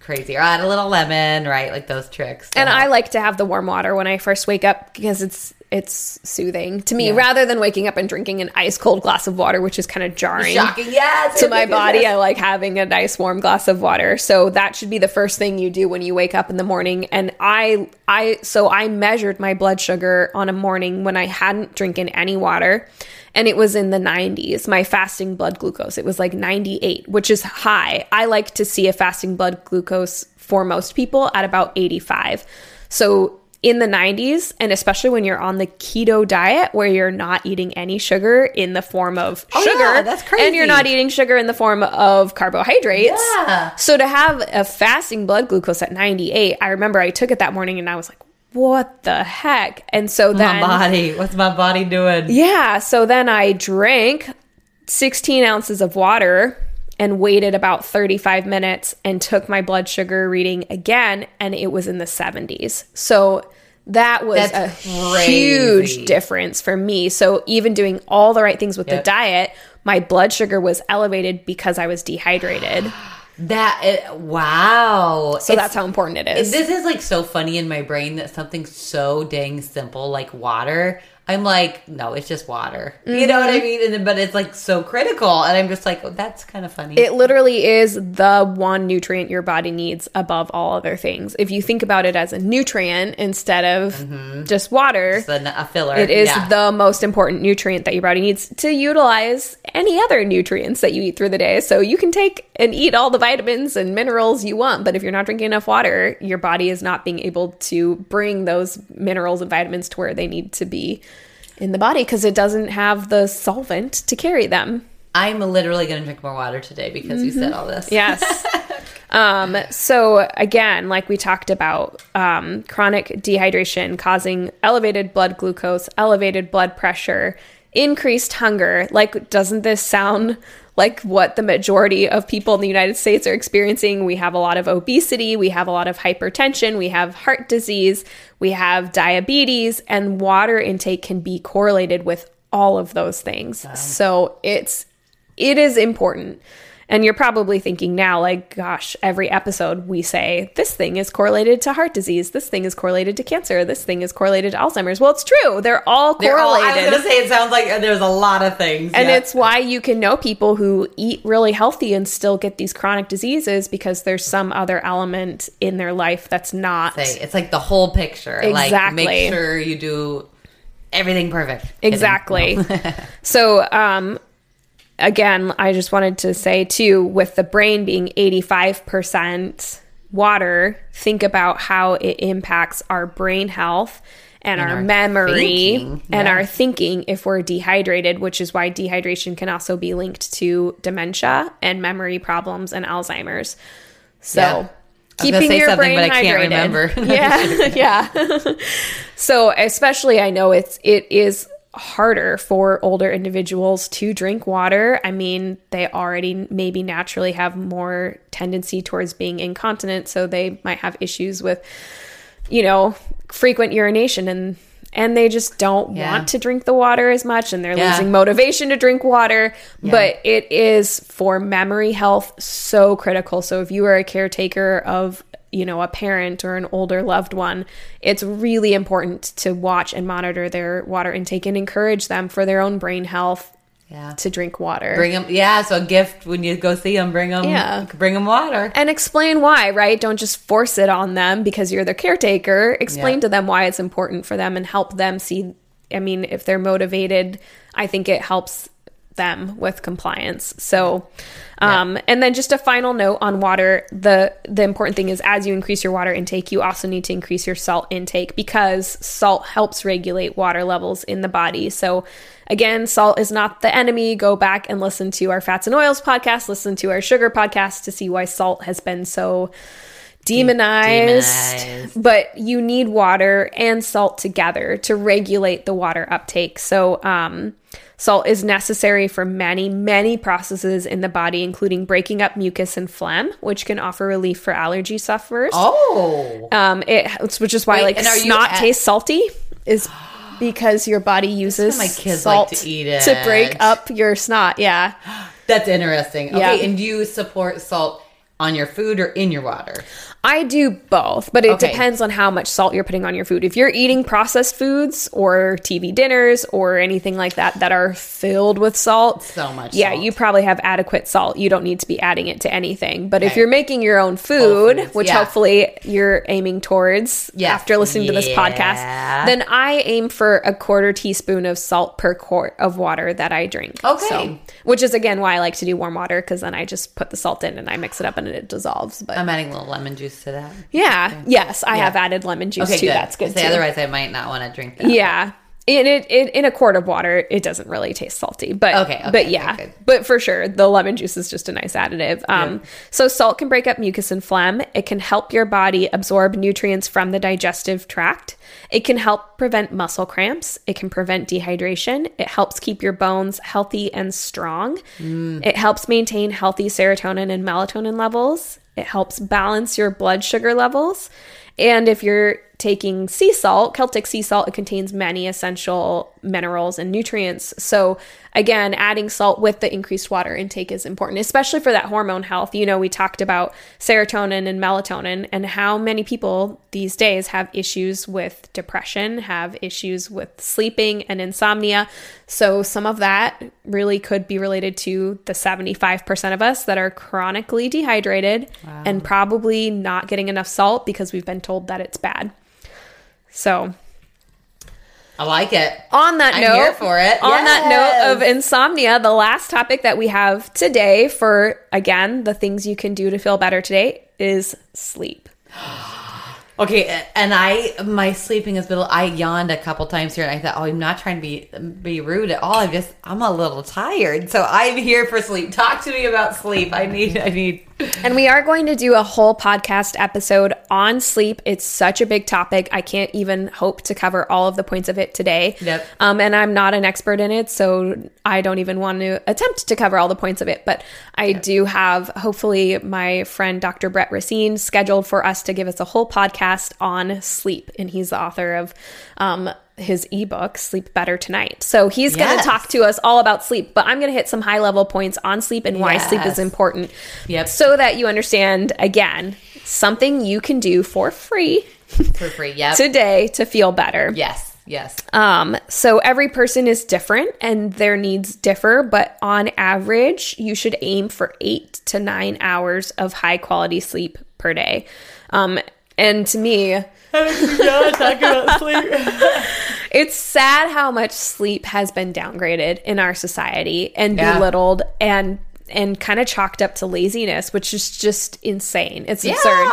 Crazy. Or add a little lemon, right? Like those tricks. And I like to have the warm water when I first wake up because it's it's soothing to me Yeah. rather than waking up and drinking an ice cold glass of water, which is kind of jarring. shocking. Yes. to my body. I like having a nice warm glass of water. So that should be the first thing you do when you wake up in the morning. And I I so I measured my blood sugar on a morning when I hadn't drinking any water and it was in the 90s. My fasting blood glucose. It was like 98, which is high. I like to see a fasting blood glucose for most people at about 85. So in the 90s and especially when you're on the keto diet where you're not eating any sugar in the form of Oh, sugar yeah, that's and you're not eating sugar in the form of carbohydrates Yeah. so to have a fasting blood glucose at 98 i remember i took it that morning and i was like what the heck and so then my body. What's my body doing? yeah so then i drank 16 ounces of water and waited about 35 minutes and took my blood sugar reading again and it was in the 70s so that was That's a crazy. huge difference for me so even doing all the right things with the diet my blood sugar was elevated because i was dehydrated *gasps* *gasps* *gasps* That it, wow. so that's how important it is This is like so funny in my brain that something so dang simple like water. I'm like, no, it's just water. You know what I mm-hmm. mean? And then, but it's like so critical, and I'm just like, oh, that's kind of funny. It literally is the one nutrient your body needs above all other things. If you think about it as a nutrient instead of mm-hmm. just water, It's a, a filler. it is Yeah. the most important nutrient that your body needs to utilize any other nutrients that you eat through the day. So you can take and eat all the vitamins and minerals you want, but if you're not drinking enough water, your body is not being able to bring those minerals and vitamins to where they need to be in the body because it doesn't have the solvent to carry them. I'm literally going to drink more water today because you said all this. Yes. *laughs* um, so again, like we talked about, um, chronic dehydration causing elevated blood glucose, elevated blood pressure, increased hunger. Like, doesn't this sound like what the majority of people in the United States are experiencing? We have a lot of obesity, we have a lot of hypertension, we have heart disease, we have diabetes, and water intake can be correlated with all of those things. So it's it is important. And you're probably thinking now, like, gosh, every episode we say this thing is correlated to heart disease, this thing is correlated to cancer, this thing is correlated to Alzheimer's. Well, it's true. They're all They're all- I was correlated. going to say it sounds like there's a lot of things. and yeah. it's why you can know people who eat really healthy and still get these chronic diseases because there's some other element in their life that's not. It's like the whole picture. Like Exactly. make sure you do everything perfect. Exactly. *laughs* so, um, again, I just wanted to say too, with the brain being 85% water, think about how it impacts our brain health and, our, our memory thinking, and yeah. our thinking if we're dehydrated, which is why dehydration can also be linked to dementia and memory problems and Alzheimer's. So, Yeah. I was keeping say your something, brain but I can't hydrated. remember. *laughs* Yeah, *laughs* yeah. *laughs* so, especially, I know it's it is harder for older individuals to drink water. I mean, they already maybe naturally have more tendency towards being incontinent, so they might have issues with, you know, frequent urination and and they just don't Yeah. want to drink the water as much and they're Yeah. losing motivation to drink water but it is for memory health so critical so if you are a caretaker of you know a parent or an older loved one it's really important to watch and monitor their water intake and encourage them for their own brain health Yeah. to drink water Bring them, yeah. So a gift when you go see them, bring them, Yeah. bring them water. and explain why, right? Don't just force it on them because you're their caretaker. Explain Yeah. to them why it's important for them and help them see. I mean, if they're motivated, I think it helps them with compliance. So, um, and then just a final note on water. The the important thing is as you increase your water intake, you also need to increase your salt intake because salt helps regulate water levels in the body. So, again, salt is not the enemy. Go back and listen to our fats and oils podcast, listen to our sugar podcast to see why salt has been so demonized, Demonized. but you need water and salt together to regulate the water uptake. So, um, salt is necessary for many, many processes in the body, including breaking up mucus and phlegm, which can offer relief for allergy sufferers. Oh. Um, it, which is why Wait, like and are you snot at- tastes salty is *gasps* because your body uses my kids salt like to eat it. to break up your snot. Yeah. *gasps* That's interesting. Okay, Yeah. and do you support salt on your food or in your water? I do both, but it Okay. depends on how much salt you're putting on your food. If you're eating processed foods or TV dinners or anything like that that are filled with salt, So much yeah, salt. you probably have adequate salt. You don't need to be adding it to anything. But if you're making your own food, which yeah. hopefully you're aiming towards after listening to this podcast, then I aim for a quarter teaspoon of salt per quart of water that I drink. Okay. which is again why I like to do warm water because then I just put the salt in and I mix it up and it dissolves. But I'm adding a little lemon juice to that. yeah. Yes, I have added lemon juice Okay, too. good. That's good too. otherwise, I might not want to drink that. yeah. In it, it in a quart of water, it doesn't really taste salty, but Okay, okay, but yeah, good. but for sure, the lemon juice is just a nice additive. Um, so salt can break up mucus and phlegm. It can help your body absorb nutrients from the digestive tract. It can help prevent muscle cramps. It can prevent dehydration. It helps keep your bones healthy and strong. Mm. It helps maintain healthy serotonin and melatonin levels. It helps balance your blood sugar levels. And if you're taking sea salt, Celtic sea salt, it contains many essential minerals and nutrients. So, again, adding salt with the increased water intake is important, especially for that hormone health. You know, we talked about serotonin and melatonin, and how many people these days have issues with depression, have issues with sleeping and insomnia. So, some of that really could be related to the 75% of us that are chronically dehydrated and probably not getting enough salt because we've been told that it's bad. So, I like it. on that I'm note, here for it. On that note of insomnia, the last topic that we have today for again the things you can do to feel better today is sleep. *gasps* Okay, and I my sleeping has been. I yawned a couple times here, and I thought, oh, I'm not trying to be be rude at all. I'm just I'm a little tired, so I'm here for sleep. Talk to me about sleep. I need I need. And we are going to do a whole podcast episode on sleep. It's such a big topic. I can't even hope to cover all of the points of it today. Yep. Um, and I'm not an expert in it, so I don't even want to attempt to cover all the points of it. But I do have, hopefully, my friend Dr. Brett Racine scheduled for us to give us a whole podcast on sleep. And he's the author of um, his ebook, Sleep Better Tonight. So he's going to talk to us all about sleep. But I'm going to hit some high level points on sleep and why sleep is important. Yep. So that you understand, again, something you can do for free For free, yep. today to feel better. yes, yes. Um, so every person is different and their needs differ, but on average, you should aim for eight to nine hours of high quality sleep per day. Um, and to me, *laughs* it's sad how much sleep has been downgraded in our society and Yeah. belittled and and kind of chalked up to laziness, which is just insane. It's absurd.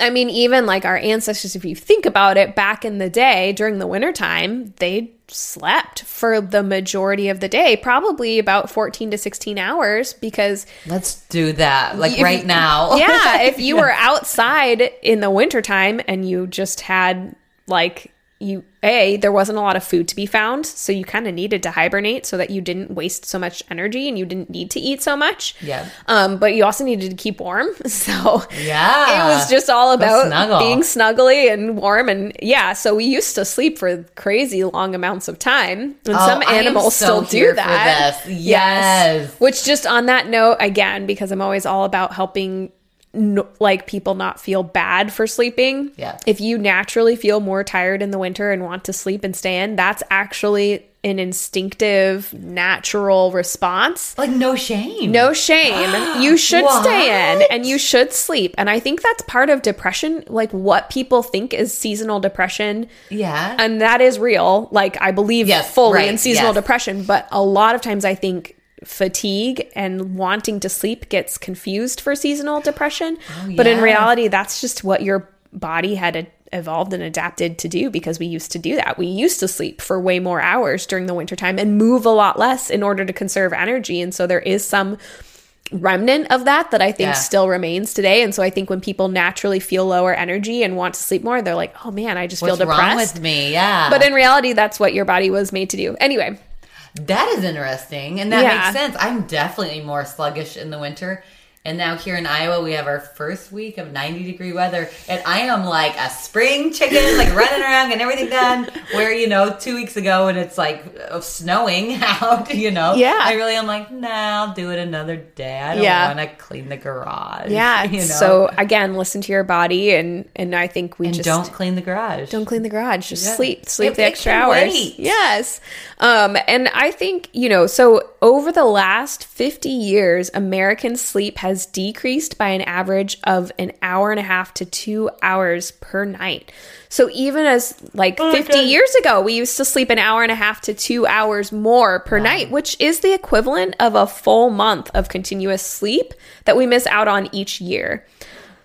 I mean, even like our ancestors, if you think about it, back in the day during the wintertime, they slept for the majority of the day, probably about 14 to 16 hours because Let's do that, like if- right now. *laughs* yeah, *laughs* if you were outside in the wintertime and you just had like you a there wasn't a lot of food to be found, so you kind of needed to hibernate so that you didn't waste so much energy and you didn't need to eat so much. Yeah. Um, but you also needed to keep warm. *laughs* So Yeah. it was just all about snuggle. being snuggly and warm and yeah, so we used to sleep for crazy long amounts of time. And Oh, some animals so still do that. this. Yes. Which just on that note, again, because I'm always all about helping no, like people not feel bad for sleeping. Yeah. If you naturally feel more tired in the winter and want to sleep and stay in, that's actually an instinctive, natural response. like no shame. No shame. *gasps* You should stay in and you should sleep. And I think that's part of depression, like what people think is seasonal depression. Yeah. And that is real. Like I believe Yes, fully right, in seasonal yes. depression, but a lot of times I think fatigue and wanting to sleep gets confused for seasonal depression. Oh, but in reality, that's just what your body had e- evolved and adapted to do because we used to do that. We used to sleep for way more hours during the wintertime and move a lot less in order to conserve energy. And so there is some remnant of that that I think Yeah. still remains today. And so I think when people naturally feel lower energy and want to sleep more, they're like, oh man, I just What's feel wrong depressed. with me? Yeah. But in reality, that's what your body was made to do. Anyway, That is interesting, and that Yeah. makes sense. I'm definitely more sluggish in the winter. And now here in Iowa, we have our first week of 90 degree weather, and I am like a spring chicken, like running around getting everything done. Where you know, two weeks ago, and it's like uh, snowing *laughs* out, you know. Yeah. I really am like, nah, I'll do it another day. I don't Yeah. want to clean the garage. yeah. *laughs* you know. So again, listen to your body, and and I think we and just don't clean the garage. Don't clean the garage. Just Yeah. sleep. Sleep It- the extra hours. wait. Yes. Um, and I think, you know, so over the last 50 years, American sleep has decreased by an average of an hour and a half to two hours per night. So even as like 50 years ago, we used to sleep an hour and a half to two hours more per night, which is the equivalent of a full month of continuous sleep that we miss out on each year.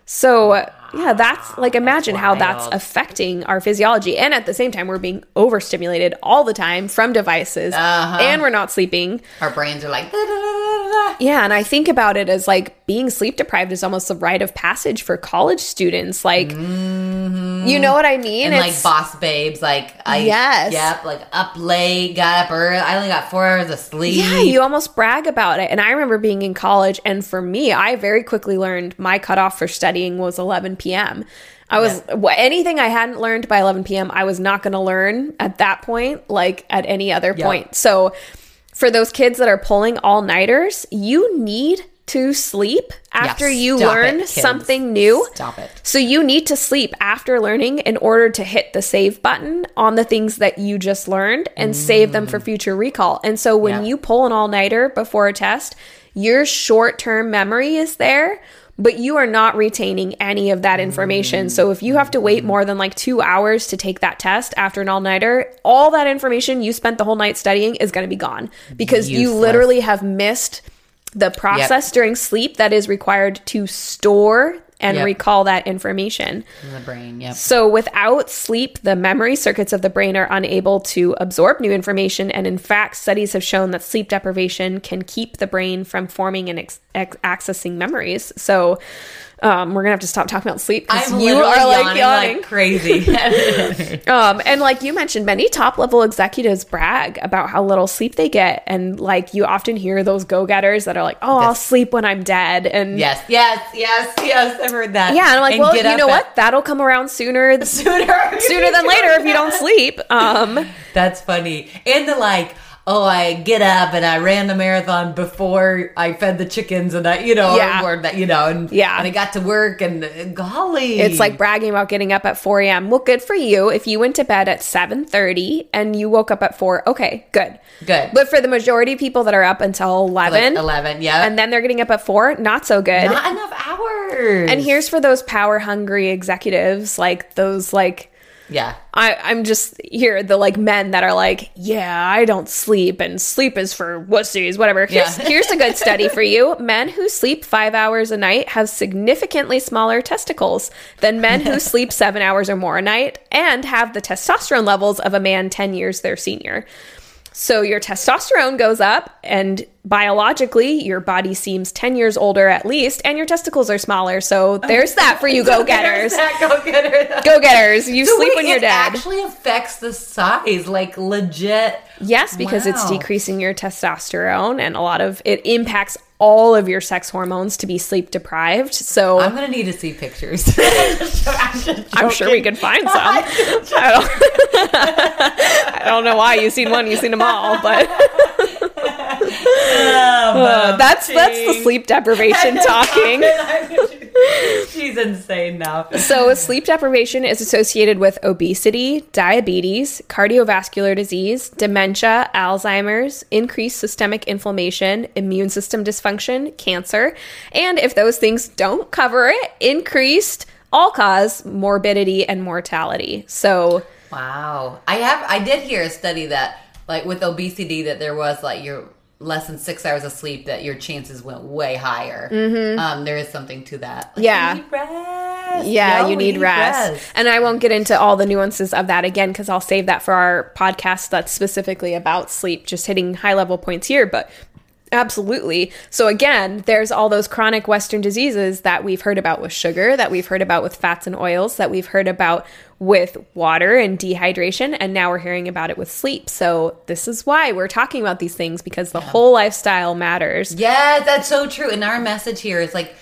So, yeah, that's like imagine how that's affecting our physiology. And at the same time, we're being overstimulated all the time from devices Uh-huh. and we're not sleeping. Our brains are like, da, da, da, da, da. Yeah. And I think about it as like being sleep deprived is almost a rite of passage for college students. Like, you know what I mean? Mm-hmm. and like boss babes, like I Yes. yep, like up late, got up early. I only got four hours of sleep. Yeah, you almost brag about it. And I remember being in college, and for me, I very quickly learned my cutoff for studying was 11 p.m. I was wh- anything I hadn't learned by 11 p.m. I was not going to learn at that point, like at any other Yeah. point. So, for those kids that are pulling all nighters, you need to sleep after you learn it, something new. Stop it. So you need to sleep after learning in order to hit the save button on the things that you just learned and save them for future recall. And so when Mm. Yeah. you pull an all-nighter before a test, your short-term memory is there, but you are not retaining any of that information. So if you have to wait more than like 2 hours to take that test after an all-nighter, all that information you spent the whole night studying is going to be gone because you literally have missed the process during sleep that is required to store and Yep. recall that information. in the brain. Yep. So, without sleep, the memory circuits of the brain are unable to absorb new information. And in fact, studies have shown that sleep deprivation can keep the brain from forming and ex- ex- accessing memories. So, um, we're gonna have to stop talking about sleep because you are like yawning, yawning. like crazy. *laughs* *laughs* Um, and like you mentioned, many top level executives brag about how little sleep they get. And like you often hear those go getters that are like, oh, I'll sleep when I'm dead. And yes, yes, yes, yes. I've heard that. yeah, and I'm like, And well, you know at- what? That'll come around sooner *laughs* Sooner, sooner than later if you don't sleep. Um, That's funny. And the like, oh, I get up and I ran the marathon before I fed the chickens and I, you know, Yeah. or that, you know, and Yeah. and I got to work and golly, it's like bragging about getting up at 4 a.m. Well, good for you. If you went to bed at 7:30 and you woke up at 4, okay, good. good. But for the majority of people that are up until 11, like eleven, yeah, and then they're getting up at 4, not so good. not enough hours. and here's for those power hungry executives, like those like yeah, I, I'm just here, the like men that are like, yeah, I don't sleep and sleep is for wussies, whatever. Here's, Yeah. here's a good study for you. *laughs* Men who sleep five hours a night have significantly smaller testicles than men who *laughs* sleep seven hours or more a night and have the testosterone levels of a man 10 years their senior. So your testosterone goes up, and biologically, your body seems 10 years older at least, and your testicles are smaller. So *laughs* there's that for you go getters. go getter. Go getters. *laughs* You So sleep wait, when you're it dead. Actually affects the size, like legit. Yes, because it's Wow. decreasing your testosterone and a lot of it impacts all of your sex hormones to be sleep deprived. So I'm I'm, gonna need to see pictures. *laughs* I'm sure we could find *laughs* some. I don't, *laughs* I don't know why you've seen one, you've seen them all, but uh, that's that's the sleep deprivation *laughs* talking. *laughs* She's insane now. So, sleep deprivation is associated with obesity, diabetes, cardiovascular disease, dementia, Alzheimer's, increased systemic inflammation, immune system dysfunction, cancer, and if those things don't cover it, increased all cause morbidity and mortality. So, Wow. I have I did hear a study that like with obesity that there was like your less than six hours of sleep that your chances went way higher. Um, there is something to that. Like, Yeah. you need rest. yeah, Yo, you we need rest. And I won't get into all the nuances of that again because I'll save that for our podcast that's specifically about sleep, just hitting high level points here. But Absolutely. So again, there's all those chronic Western diseases that we've heard about with sugar, that we've heard about with fats and oils, that we've heard about with water and dehydration, and now we're hearing about it with sleep. So this is why we're talking about these things because the whole lifestyle matters. Yeah, that's so true. And our message here is like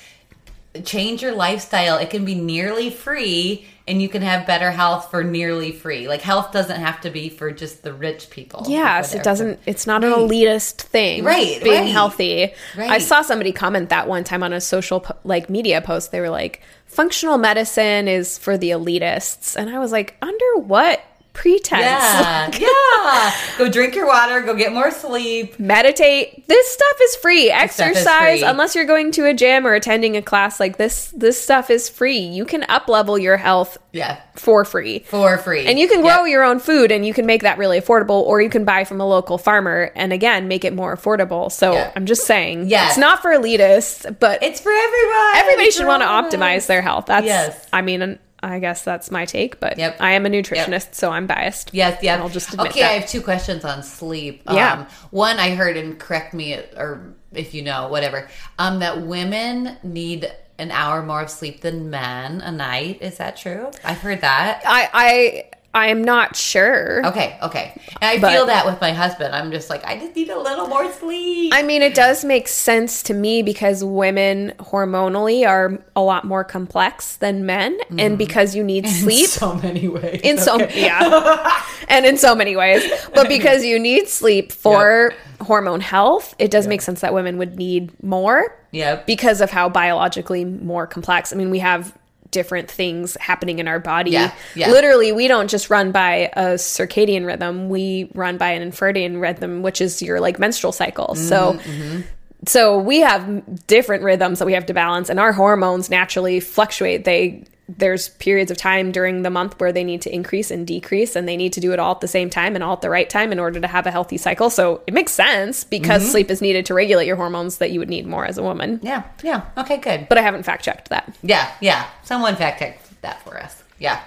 change your lifestyle. It can be nearly free and you can have better health for nearly free. Like health doesn't have to be for just the rich people. Yes, it doesn't. It's not an elitist thing, Right, Being right. healthy. I saw somebody comment that one time on a social po- like media post. They were like, "Functional medicine is for the elitists," and I was like, "Under what pretense?" Yeah, *laughs* yeah. Go drink your water. Go get more sleep. Meditate. This stuff is free. stuff is Exercise, free. unless you're going to a gym or attending a class like this. This stuff is free. You can up level your health Yeah, for free. for free. And you can grow Yep. your own food and you can make that really affordable, or you can buy from a local farmer and again make it more affordable. So Yeah. I'm just saying, Yes. it's not for elitists, but It's for everybody. everybody It's should want to optimize their health. That's, Yes. I mean, I guess that's my take, but Yep. I am a nutritionist, so I'm biased. Yes, yeah. I'll just admit okay, that. I have two questions on sleep. Yeah. Um, one, I heard, and correct me, or if you know, whatever, um, that women need an hour more of sleep than men a night. Is that true? I've heard that. I, I, I am not sure. Okay, okay. And I But- feel that with my husband. I'm just like, I just need a little more sleep. I mean, it does make sense to me because women hormonally are a lot more complex than men, and mm-hmm. because you need *laughs* sleep. In so many ways. in so yeah *laughs* and in so many ways but *laughs* because you need sleep for hormone health it does make sense that women would need more Yep. because of how biologically more complex i mean we have different things happening in our body. Yeah, yeah. literally we don't just run by a circadian rhythm. We run by an infradian rhythm which is your like menstrual cycle. So Mm-hmm, so we have different rhythms that we have to balance and our hormones naturally fluctuate. They there's periods of time during the month where they need to increase and decrease and they need to do it all at the same time and all at the right time in order to have a healthy cycle so it makes sense because Mm-hmm. sleep is needed to regulate your hormones that you would need more as a woman Yeah, yeah. Okay, good. but i haven't fact checked that Yeah, yeah. Someone fact checked that for us. Yeah.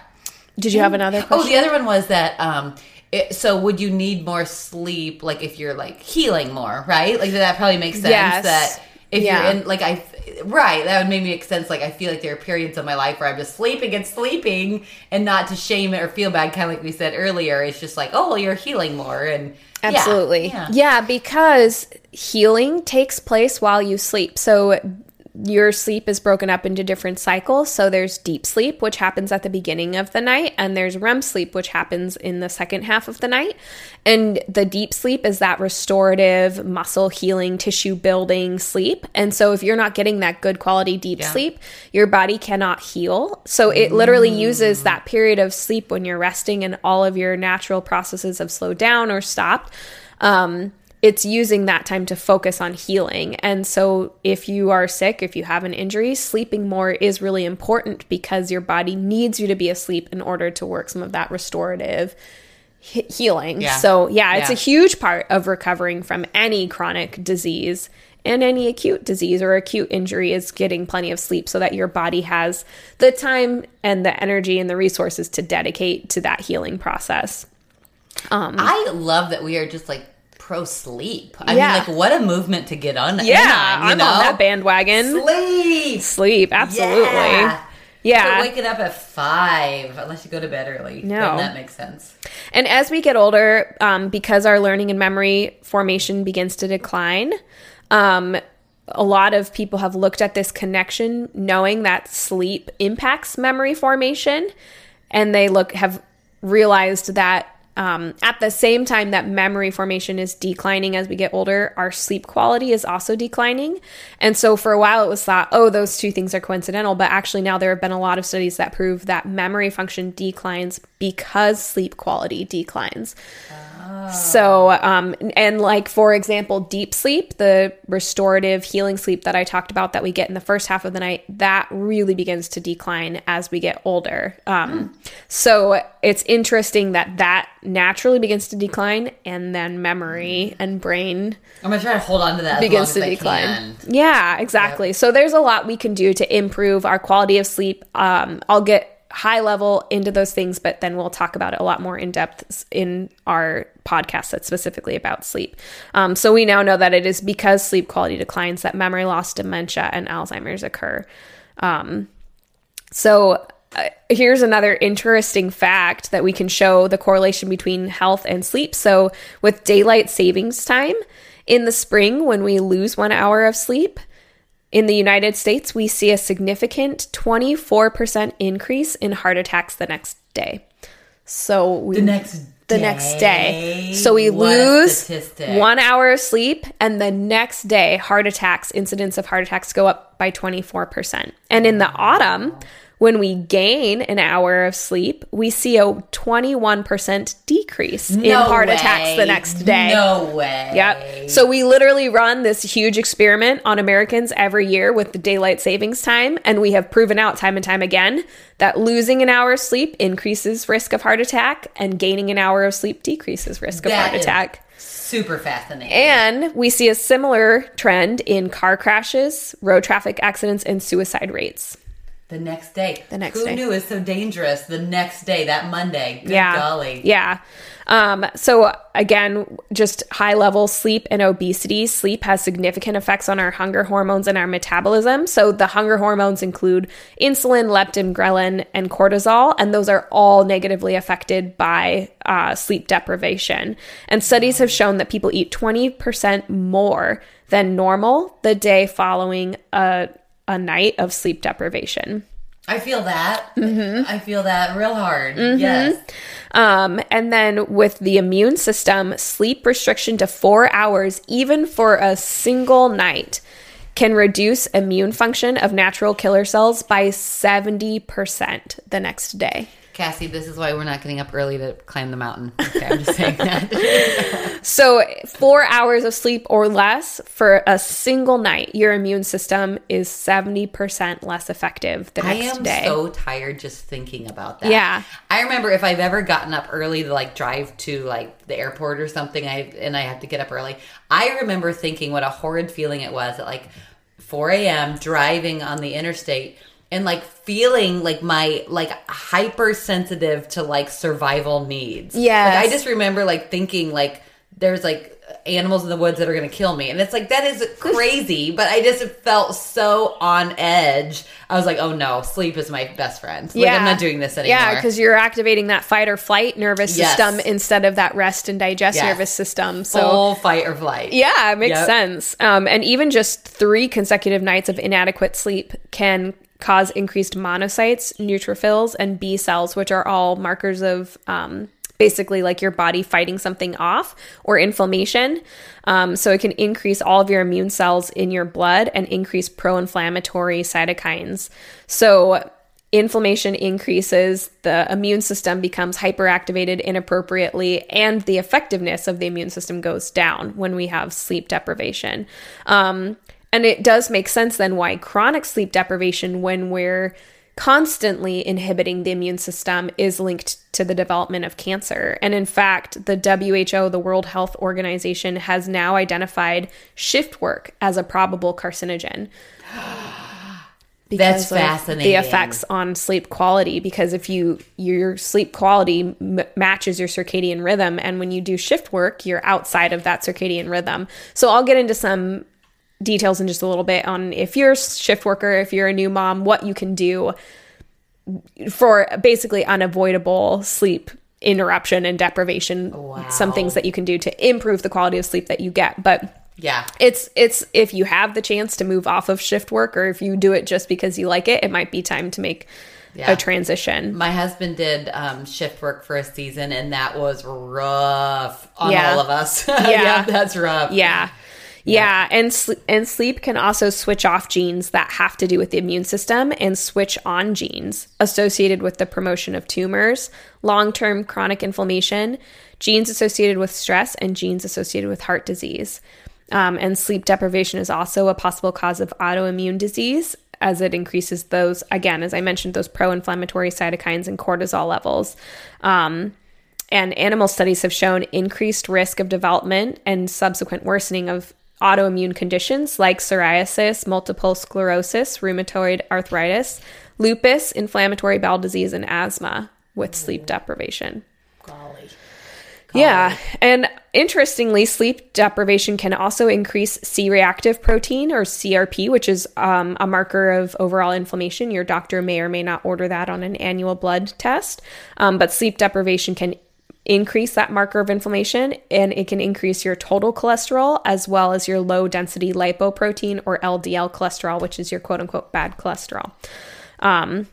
did you have another Oh, the other one was that. um it, so would you need more sleep, like if you're like healing more, right? Like that probably makes sense. Yes. That if Yeah. you're in, like I, right, that would make make sense. Like I feel like there are periods of my life where I'm just sleeping and sleeping, and not to shame it or feel bad, kind of like we said earlier. It's just like, oh, well, you're healing more, and yeah, Absolutely. yeah. Yeah. because healing takes place while you sleep. So your sleep is broken up into different cycles. So there's deep sleep, which happens at the beginning of the night, and there's REM sleep, which happens in the second half of the night. And the deep sleep is that restorative, muscle healing, tissue building sleep. And so if you're not getting that good quality deep Yeah. sleep, your body cannot heal. So it literally uses that period of sleep when you're resting and all of your natural processes have slowed down or stopped. Um, it's using that time to focus on healing. And so if you are sick, if you have an injury, sleeping more is really important because your body needs you to be asleep in order to work some of that restorative he- healing. Yeah. So, yeah, it's Yeah. a huge part of recovering from any chronic disease and any acute disease or acute injury is getting plenty of sleep so that your body has the time and the energy and the resources to dedicate to that healing process. Um, I love that we are just like pro sleep. I Yeah. mean, like what a movement to get on. Yeah, on, you I'm know? on that bandwagon. Sleep. Sleep, absolutely. Yeah. Yeah. Waking up at five, unless you go to bed early. No. Then that makes sense. And as we get older, um, because our learning and memory formation begins to decline, um, a lot of people have looked at this connection, knowing that sleep impacts memory formation, and they look have realized that um, at the same time that memory formation is declining as we get older, our sleep quality is also declining. And so for a while it was thought, oh, those two things are coincidental. But actually, now there have been a lot of studies that prove that memory function declines because sleep quality declines. So, um, and like for example, deep sleep, the restorative healing sleep that I talked about that we get in the first half of the night, that really begins to decline as we get older. Um, So it's interesting that that naturally begins to decline, and then memory and brain I'm gonna try to hold on to that begins to long as I decline. Yeah, exactly. So there's a lot we can do to improve our quality of sleep. Um, I'll get high level into those things, but then we'll talk about it a lot more in depth in our podcast that's specifically about sleep. Um, so we now know that it is because sleep quality declines that memory loss, dementia, and Alzheimer's occur. Um, so uh, here's another interesting fact that we can show the correlation between health and sleep. So with daylight savings time in the spring, when we lose one hour of sleep, in the United States, we see a significant 24% increase in heart attacks the next day. So we, The next the day. next day. So we What lose one hour of sleep, and the next day, heart attacks, incidence of heart attacks go up by 24%. And in the autumn, when we gain an hour of sleep, we see a 21% decrease in heart way. attacks the next day. No way. Yep. So we literally run this huge experiment on Americans every year with the daylight savings time, and we have proven out time and time again that losing an hour of sleep increases risk of heart attack, and gaining an hour of sleep decreases risk of That heart is attack. Super fascinating. And we see a similar trend in car crashes, road traffic accidents, and suicide rates. The next day. The next Who day. knew it's so dangerous? The next day, that Monday. Good yeah. golly. Yeah. Um, so again, just high level sleep and obesity. Sleep has significant effects on our hunger hormones and our metabolism. So the hunger hormones include insulin, leptin, ghrelin, and cortisol, and those are all negatively affected by uh, sleep deprivation. And studies have shown that people eat 20% more than normal the day following a, a night of sleep deprivation. I feel that. Mm-hmm. I feel that real hard. Yes. Um, and then with the immune system, sleep restriction to four hours, even for a single night, can reduce immune function of natural killer cells by 70% the next day. Cassie, this is why we're not getting up early to climb the mountain. Okay, I'm just saying that. *laughs* So, four hours of sleep or less for a single night, your immune system is 70% less effective the next day. I am day. so tired just thinking about that. Yeah. I remember if I've ever gotten up early to like drive to like the airport or something, I and I have to get up early. I remember thinking what a horrid feeling it was at like 4 a.m. driving on the interstate and like feeling like my like hypersensitive to like survival needs. Yeah. Like I just remember like thinking like there's like animals in the woods that are going to kill me and it's like that is crazy but i just felt so on edge i was like oh no sleep is my best friend like i'm not doing this anymore Yeah, because you're activating that fight or flight nervous Yes. system instead of that rest and digest Yes. nervous system. So full fight or flight yeah, it makes Yep. sense. Um, and even just three consecutive nights of inadequate sleep can cause increased monocytes, neutrophils, and B cells, which are all markers of um, basically like your body fighting something off or inflammation. Um, so it can increase all of your immune cells in your blood and increase pro inflammatory cytokines. So inflammation increases, the immune system becomes hyperactivated inappropriately, and the effectiveness of the immune system goes down when we have sleep deprivation. Um, and it does make sense then why chronic sleep deprivation, when we're constantly inhibiting the immune system, is linked to the development of cancer. And in fact, the WHO, the World Health Organization, has now identified shift work as a probable carcinogen *gasps* That's fascinating. The effects on sleep quality, because if you your sleep quality m- matches your circadian rhythm, and when you do shift work, you're outside of that circadian rhythm. So I'll get into some details in just a little bit on if you're a shift worker, if you're a new mom, what you can do for basically unavoidable sleep interruption and deprivation. Some things that you can do to improve the quality of sleep that you get, but yeah it's it's if you have the chance to move off of shift work or if you do it just because you like it it might be time to make Yeah. a transition my husband did um, shift work for a season and that was rough on Yeah. all of us *laughs* Yeah. yeah that's rough yeah yeah, and sl- and sleep can also switch off genes that have to do with the immune system and switch on genes associated with the promotion of tumors, long-term chronic inflammation, genes associated with stress, and genes associated with heart disease. Um, and sleep deprivation is also a possible cause of autoimmune disease as it increases those, again, as I mentioned, those pro inflammatory cytokines and cortisol levels. Um, and animal studies have shown increased risk of development and subsequent worsening of autoimmune conditions like psoriasis, multiple sclerosis, rheumatoid arthritis, lupus, inflammatory bowel disease, and asthma with sleep deprivation. Golly. Yeah. And interestingly, sleep deprivation can also increase C reactive protein or CRP, which is um, a marker of overall inflammation. Your doctor may or may not order that on an annual blood test. Um, but sleep deprivation can increase that marker of inflammation and it can increase your total cholesterol as well as your low density lipoprotein or LDL cholesterol, which is your quote unquote bad cholesterol. Um,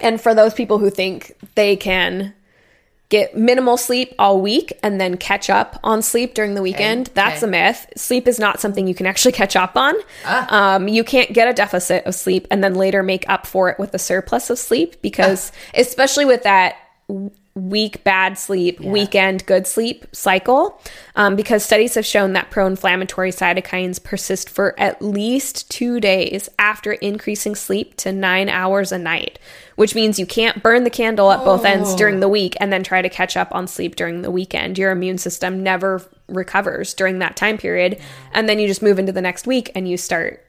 and for those people who think they can get minimal sleep all week and then catch up on sleep during the weekend. Okay, That's okay. a myth. Sleep is not something you can actually *laughs* catch up on. Ah. Um, you can't get a deficit of sleep and then later make up for it with a surplus of sleep because, especially with that week bad sleep, weekend good sleep cycle, um, because studies have shown that pro inflammatory cytokines persist for at least two days after increasing sleep to nine hours a night, which means you can't burn the candle at both ends during the week and then try to catch up on sleep during the weekend. Your immune system never recovers during that time period. And then you just move into the next week and you start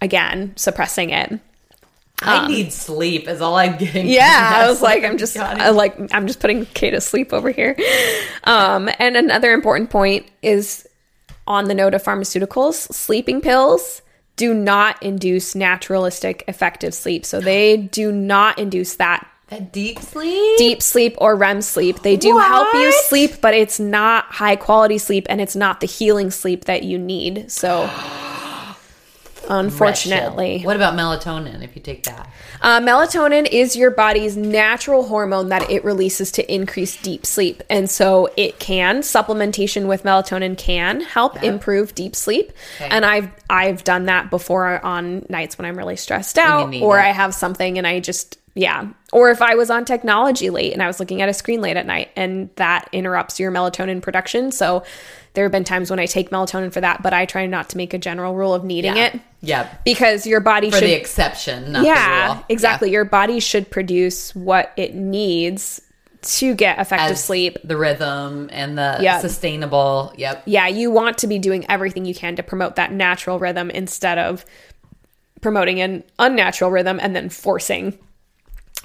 again suppressing it. I need sleep. Is all I'm getting. Um, Yeah, I was like, I'm *laughs* just, I like, I'm just putting Kay to sleep over here. Um, and another important point is on the note of pharmaceuticals, sleeping pills do not induce naturalistic effective sleep. So they do not induce that that deep sleep. deep sleep or REM sleep. They do help you sleep, but it's not high quality sleep and it's not the healing sleep that you need. So *gasps* *gasps* *gasps* unfortunately, What about melatonin? If you take that, uh, melatonin is your body's natural hormone that it releases to increase deep sleep. And so it can, supplementation with melatonin can help improve deep sleep. Okay. And I've I've done that before on nights when I'm really stressed out or it. I have something and I just yeah. Or if I was on technology late and I was looking at a screen late at night and that interrupts your melatonin production. So there have been times when I take melatonin for that, but I try not to make a general rule of needing yeah, it yeah, because your body should- for should the exception, not the yeah, rule. exactly. Your body should produce what it needs to get effective As sleep. the rhythm and the Yeah. sustainable. Yep. Yeah, you want to be doing everything you can to promote that natural rhythm instead of promoting an unnatural rhythm and then forcing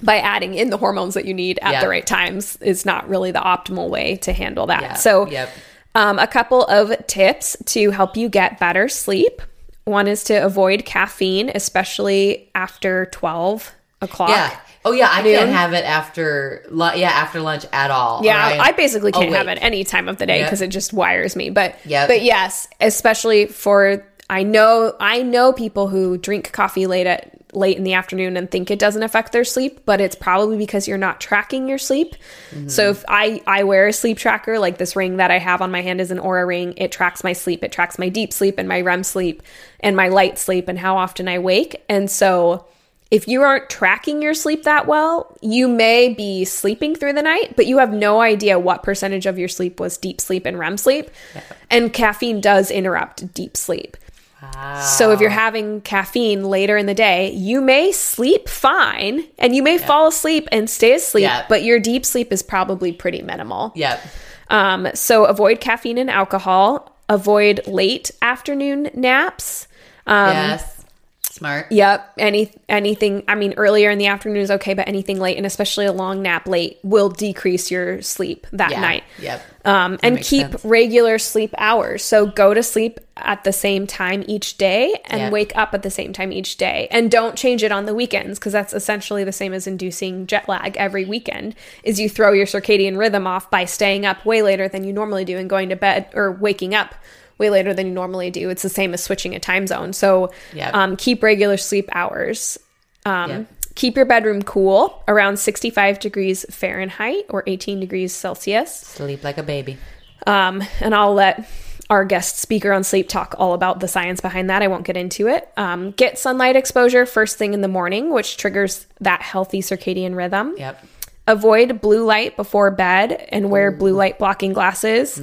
by adding in the hormones that you need at Yeah. the right times is not really the optimal way to handle that. Yeah, So, yep. Um, a couple of tips to help you get better sleep. One is to avoid caffeine, especially after 12 o'clock. Yeah. Oh yeah, I Noon. can't have it after yeah after lunch at all. Yeah, I basically can't have it any time of the day Yep. because it just wires me. But Yep. but yes, especially for I know I know people who drink coffee late at late in the afternoon and think it doesn't affect their sleep, but it's probably because you're not tracking your sleep. Mm-hmm. So if I I wear a sleep tracker like this ring that I have on my hand is an Oura ring, it tracks my sleep, it tracks my deep sleep and my REM sleep and my light sleep and how often I wake. And so if you aren't tracking your sleep that well, you may be sleeping through the night, but you have no idea what percentage of your sleep was deep sleep and REM sleep. And caffeine does interrupt deep sleep. Wow. So if you're having caffeine later in the day, you may sleep fine and you may fall asleep and stay asleep, Yeah. but your deep sleep is probably pretty minimal. Yep. Um, so avoid caffeine and alcohol, avoid late afternoon naps. Um, yes. Smart. Yep. Any anything I mean earlier in the afternoon is okay, but anything late and especially a long nap late will decrease your sleep that Yeah. night. Yep. Um, and keep sense. regular sleep hours. So go to sleep at the same time each day and Yeah. wake up at the same time each day. And don't change it on the weekends because that's essentially the same as inducing jet lag every weekend. Is you throw your circadian rhythm off by staying up way later than you normally do and going to bed or waking up way later than you normally do. It's the same as switching a time zone. So Yeah. um, keep regular sleep hours. Um, Yep. Keep your bedroom cool around 65 degrees Fahrenheit or 18 degrees Celsius. Sleep like a baby. Um, and I'll let our guest speaker on sleep talk all about the science behind that. I won't get into it. Um, get sunlight exposure first thing in the morning, which triggers that healthy circadian rhythm. Yep. Avoid blue light before bed and wear blue light blocking glasses.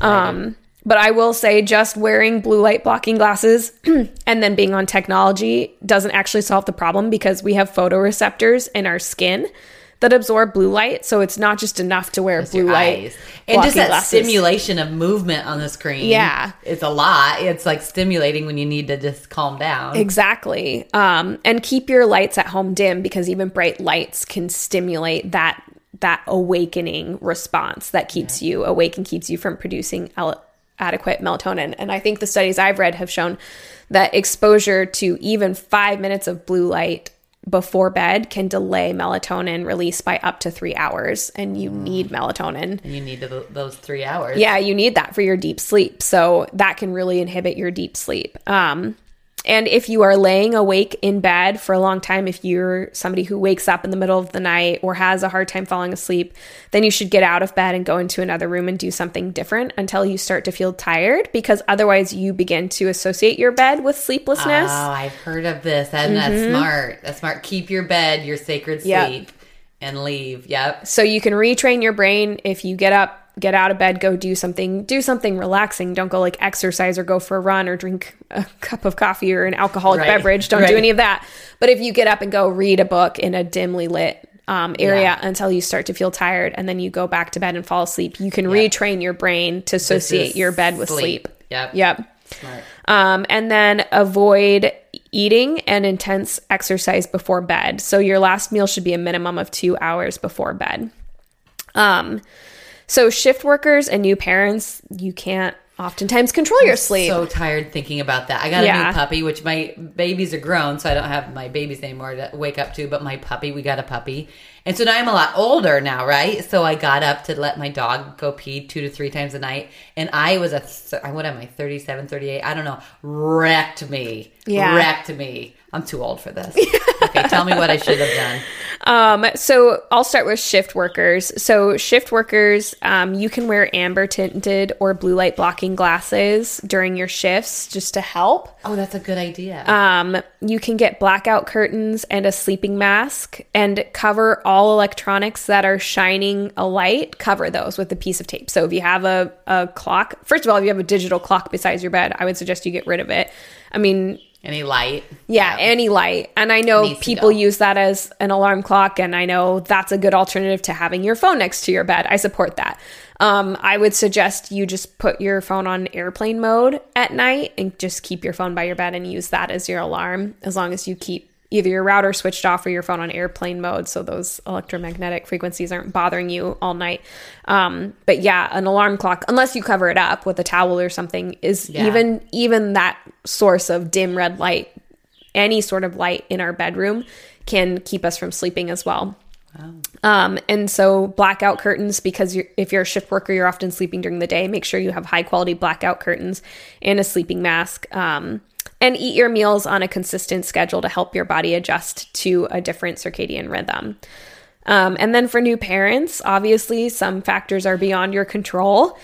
I. Um, but I will say just wearing blue light blocking glasses *clears throat* and then being on technology doesn't actually solve the problem because we have photoreceptors in our skin that absorb blue light. So it's not just enough to wear blue your light. And just that glasses. stimulation of movement on the screen. Yeah. It's a lot. It's like stimulating when you need to just calm down. Exactly. Um, and keep your lights at home dim because even bright lights can stimulate that that awakening response that keeps you awake and keeps you from producing adequate melatonin. And I think the studies I've read have shown that exposure to even five minutes of blue light before bed can delay melatonin release by up to three hours. And you need melatonin. And you need those three hours. Yeah, you need that for your deep sleep. So that can really inhibit your deep sleep. Um, and if you are laying awake in bed for a long time, if you're somebody who wakes up in the middle of the night or has a hard time falling asleep, then you should get out of bed and go into another room and do something different until you start to feel tired because otherwise you begin to associate your bed with sleeplessness. Oh, I've heard of this. And that's smart. That's smart. Keep your bed, your sacred Mm-hmm. Yep. sleep, and leave. Yep. so you can retrain your brain if you get up get out of bed go do something do something relaxing don't go like exercise or go for a run or drink a *laughs* cup of coffee or an alcoholic Right. beverage don't Right. do any of that but if you get up and go read a book in a dimly lit um, area Yeah. until you start to feel tired and then you go back to bed and fall asleep you can retrain your brain to associate your bed with sleep, Yep. yep Smart. um, and then avoid eating and intense exercise before bed. So your last meal should be a minimum of two hours before bed. Um, so shift workers and new parents, you can't oftentimes control your sleep. So tired thinking about that. I got a new puppy, which my babies are grown, so I don't have my babies anymore to wake up to. But my puppy, we got a puppy, and so now I'm a lot older now, right? So I got up to let my dog go pee two to three times a night, and I was a th- what am I 37, 38? I don't know. Wrecked me. Yeah. wrecked me. I'm too old for this. *laughs* okay, tell me what I should have done. Um, so I'll start with shift workers. So shift workers, um, you can wear amber tinted or blue light blocking glasses during your shifts just to help. Oh, that's a good idea. Um, you can get blackout curtains and a sleeping mask and cover all electronics that are shining a light. Cover those with a piece of tape. So if you have a, a clock, first of all, if you have a digital clock beside your bed, I would suggest you get rid of it. I mean, Any light? yeah, any light. And I know people use that as an alarm clock, and I know that's a good alternative to having your phone next to your bed. I support that. Um, I would suggest you just put your phone on airplane mode at night and just keep your phone by your bed and use that as your alarm as long as you keep either your router switched off or your phone on airplane mode so those electromagnetic frequencies aren't bothering you all night. Um, but yeah, an alarm clock, unless you cover it up with a towel or something, is Yeah. even even that source of dim red light any sort of light in our bedroom can keep us from sleeping as well. Um, and so blackout curtains, because you're, if you're a shift worker, you're often sleeping during the day. Make sure you have high quality blackout curtains and a sleeping mask. Um, and eat your meals on a consistent schedule to help your body adjust to a different circadian rhythm. Um, and then for new parents, obviously, some factors are beyond your control,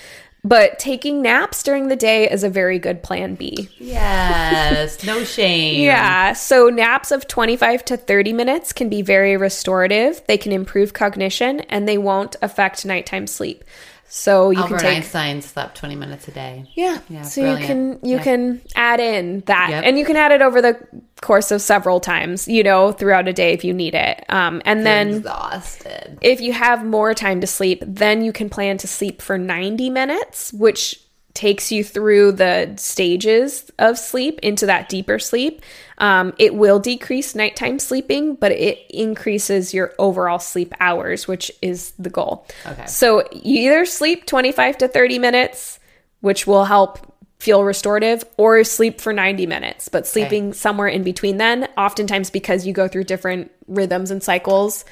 but taking naps during the day is a very good plan B. Yes. *laughs* No shame. Yeah. So naps of 25 to 30 minutes can be very restorative. They can improve cognition and they won't affect nighttime sleep. So you Albert can take Einstein slept 20 minutes a day. yeah. Yeah, so brilliant. you can you Yeah. can add in that Yep. and you can add it over the course of several times, you know, throughout a day if you need it. Um and then exhausted. if you have more time to sleep, then you can plan to sleep for 90 minutes, which takes you through the stages of sleep into that deeper sleep. Um, it will decrease nighttime sleeping, but it increases your overall sleep hours, which is the goal. Okay. So you either sleep 25 to 30 minutes, which will help feel restorative, or sleep for 90 minutes, but sleeping somewhere in between then, oftentimes because you go through different rhythms and cycles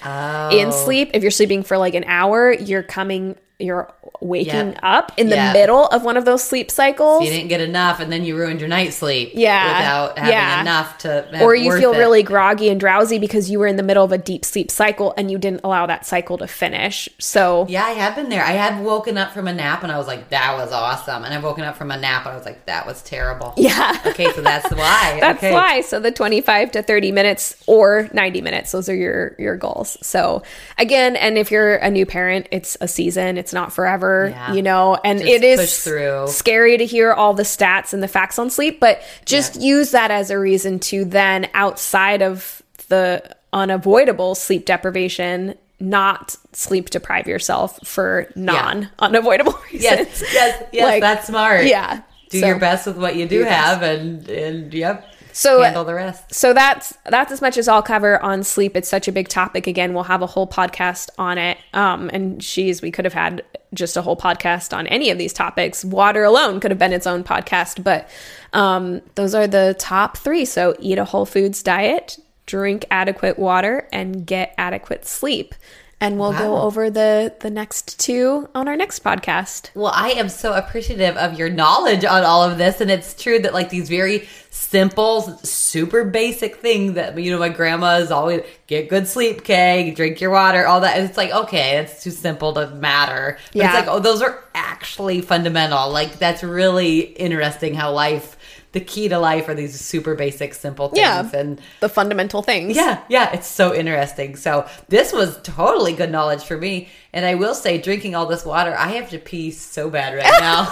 in Oh. sleep. If you're sleeping for like an hour, you're coming, you're waking Yep. up in the Yep. middle of one of those sleep cycles. You didn't get enough, and then you ruined your night sleep. Yeah, Without having yeah. enough to. Or you feel it. really groggy and drowsy because you were in the middle of a deep sleep cycle and you didn't allow that cycle to finish. So, Yeah, I have been there. I have woken up from a nap and I was like, that was awesome. And I've woken up from a nap and I was like, that was terrible. *laughs* yeah. Okay, so that's *laughs* why. That's okay. why. So the 25 to 30 minutes or 90 minutes, those are your your goals. So again, and if you're a new parent, it's a season, it's not forever, Yeah. you know, and Just it is scary to hear all the stats and the facts on sleep, but just use that as a reason to then outside of the unavoidable sleep deprivation not sleep deprive yourself for non unavoidable *laughs* reasons. Yes, yes, yes. Like, that's smart. Yeah. Do So- your best with what you do best. have, and and yep. So- handle the rest. So that's that's as much as I'll cover on sleep. It's such a big topic. Again, we'll have a whole podcast on it. Um, and she's we could have had just a whole podcast on any of these topics. Water alone could have been its own podcast. But um, those are the top three. So eat a whole foods diet, drink adequate water, and get adequate sleep. And we'll go over the the next two on our next podcast. Well, I am so appreciative of your knowledge on all of this. And it's true that, like, these very simple, super basic things that, you know, my grandma is always get good sleep, Kay, drink your water, all that. It's like, okay, it's too simple to matter. But Yeah. it's like, oh, those are actually fundamental. Like, that's really interesting how life, the key to life are these super basic, simple things. Yeah. And The fundamental things. yeah, yeah, it's so interesting. So this was totally good knowledge for me. And I will say, drinking all this water, I have to pee so bad right *laughs* now.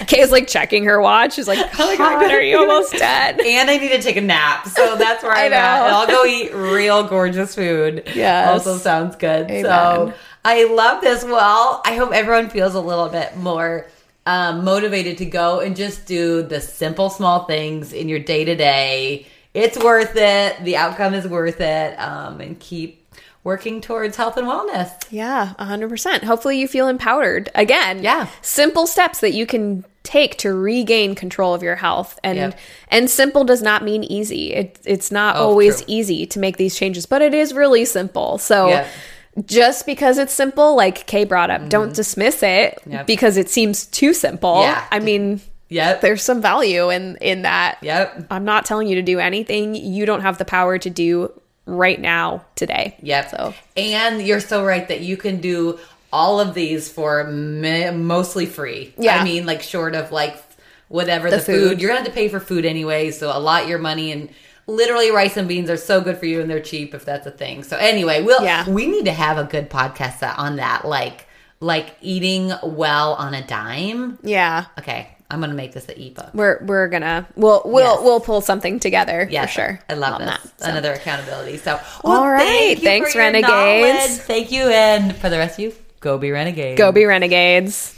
*laughs* Kay's like checking her watch. She's like, oh my God, are you almost *laughs* dead? and I need to take a nap. So that's where I I'm at. And I'll go eat real gorgeous food. Yeah, Also sounds good. So I love this. Well, I hope everyone feels a little bit more um, motivated to go and just do the simple, small things in your day to day. It's worth it. The outcome is worth it. Um, and keep working towards health and wellness. Yeah, 100%. Hopefully you feel empowered. Again, Yeah. Simple steps that you can take to regain control of your health. And Yep. and simple does not mean easy. It, it's not Oh, always true. easy to make these changes, but it is really simple. So Yep. Just because it's simple, like Kay brought up, don't dismiss it Mm-hmm. Yep. because it seems too simple. Yeah. I mean, Yep. there's some value in in that. Yep. I'm not telling you to do anything you don't have the power to do right now today. Yep. So And you're so right that you can do all of these for mostly free. Yeah. I mean, like short of like whatever The the, food. food. You're gonna have to pay for food anyway, so allot your money and literally rice and beans are so good for you and they're cheap if that's a thing. So anyway, we'll Yeah. we need to have a good podcast on that, like like eating well on a dime. yeah. Okay. I'm gonna make this an ebook. We're we're gonna we'll we'll Yes. we'll pull something together Yeah, for sure. I love this. that, so. Another accountability. So, All right. thank Thanks, Renegades. Thank you, and for the rest of you, go be renegades. Go be renegades.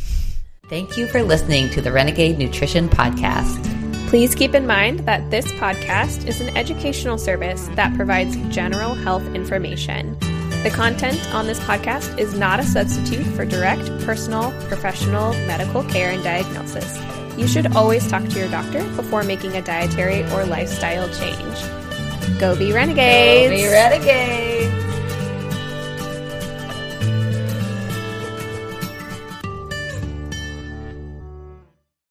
Thank you for listening to the Renegade Nutrition Podcast. Please keep in mind that this podcast is an educational service that provides general health information. The content on this podcast is not a substitute for direct, personal, professional medical care and diagnosis. You should always talk to your doctor before making a dietary or lifestyle change. Go be renegades! Be renegades.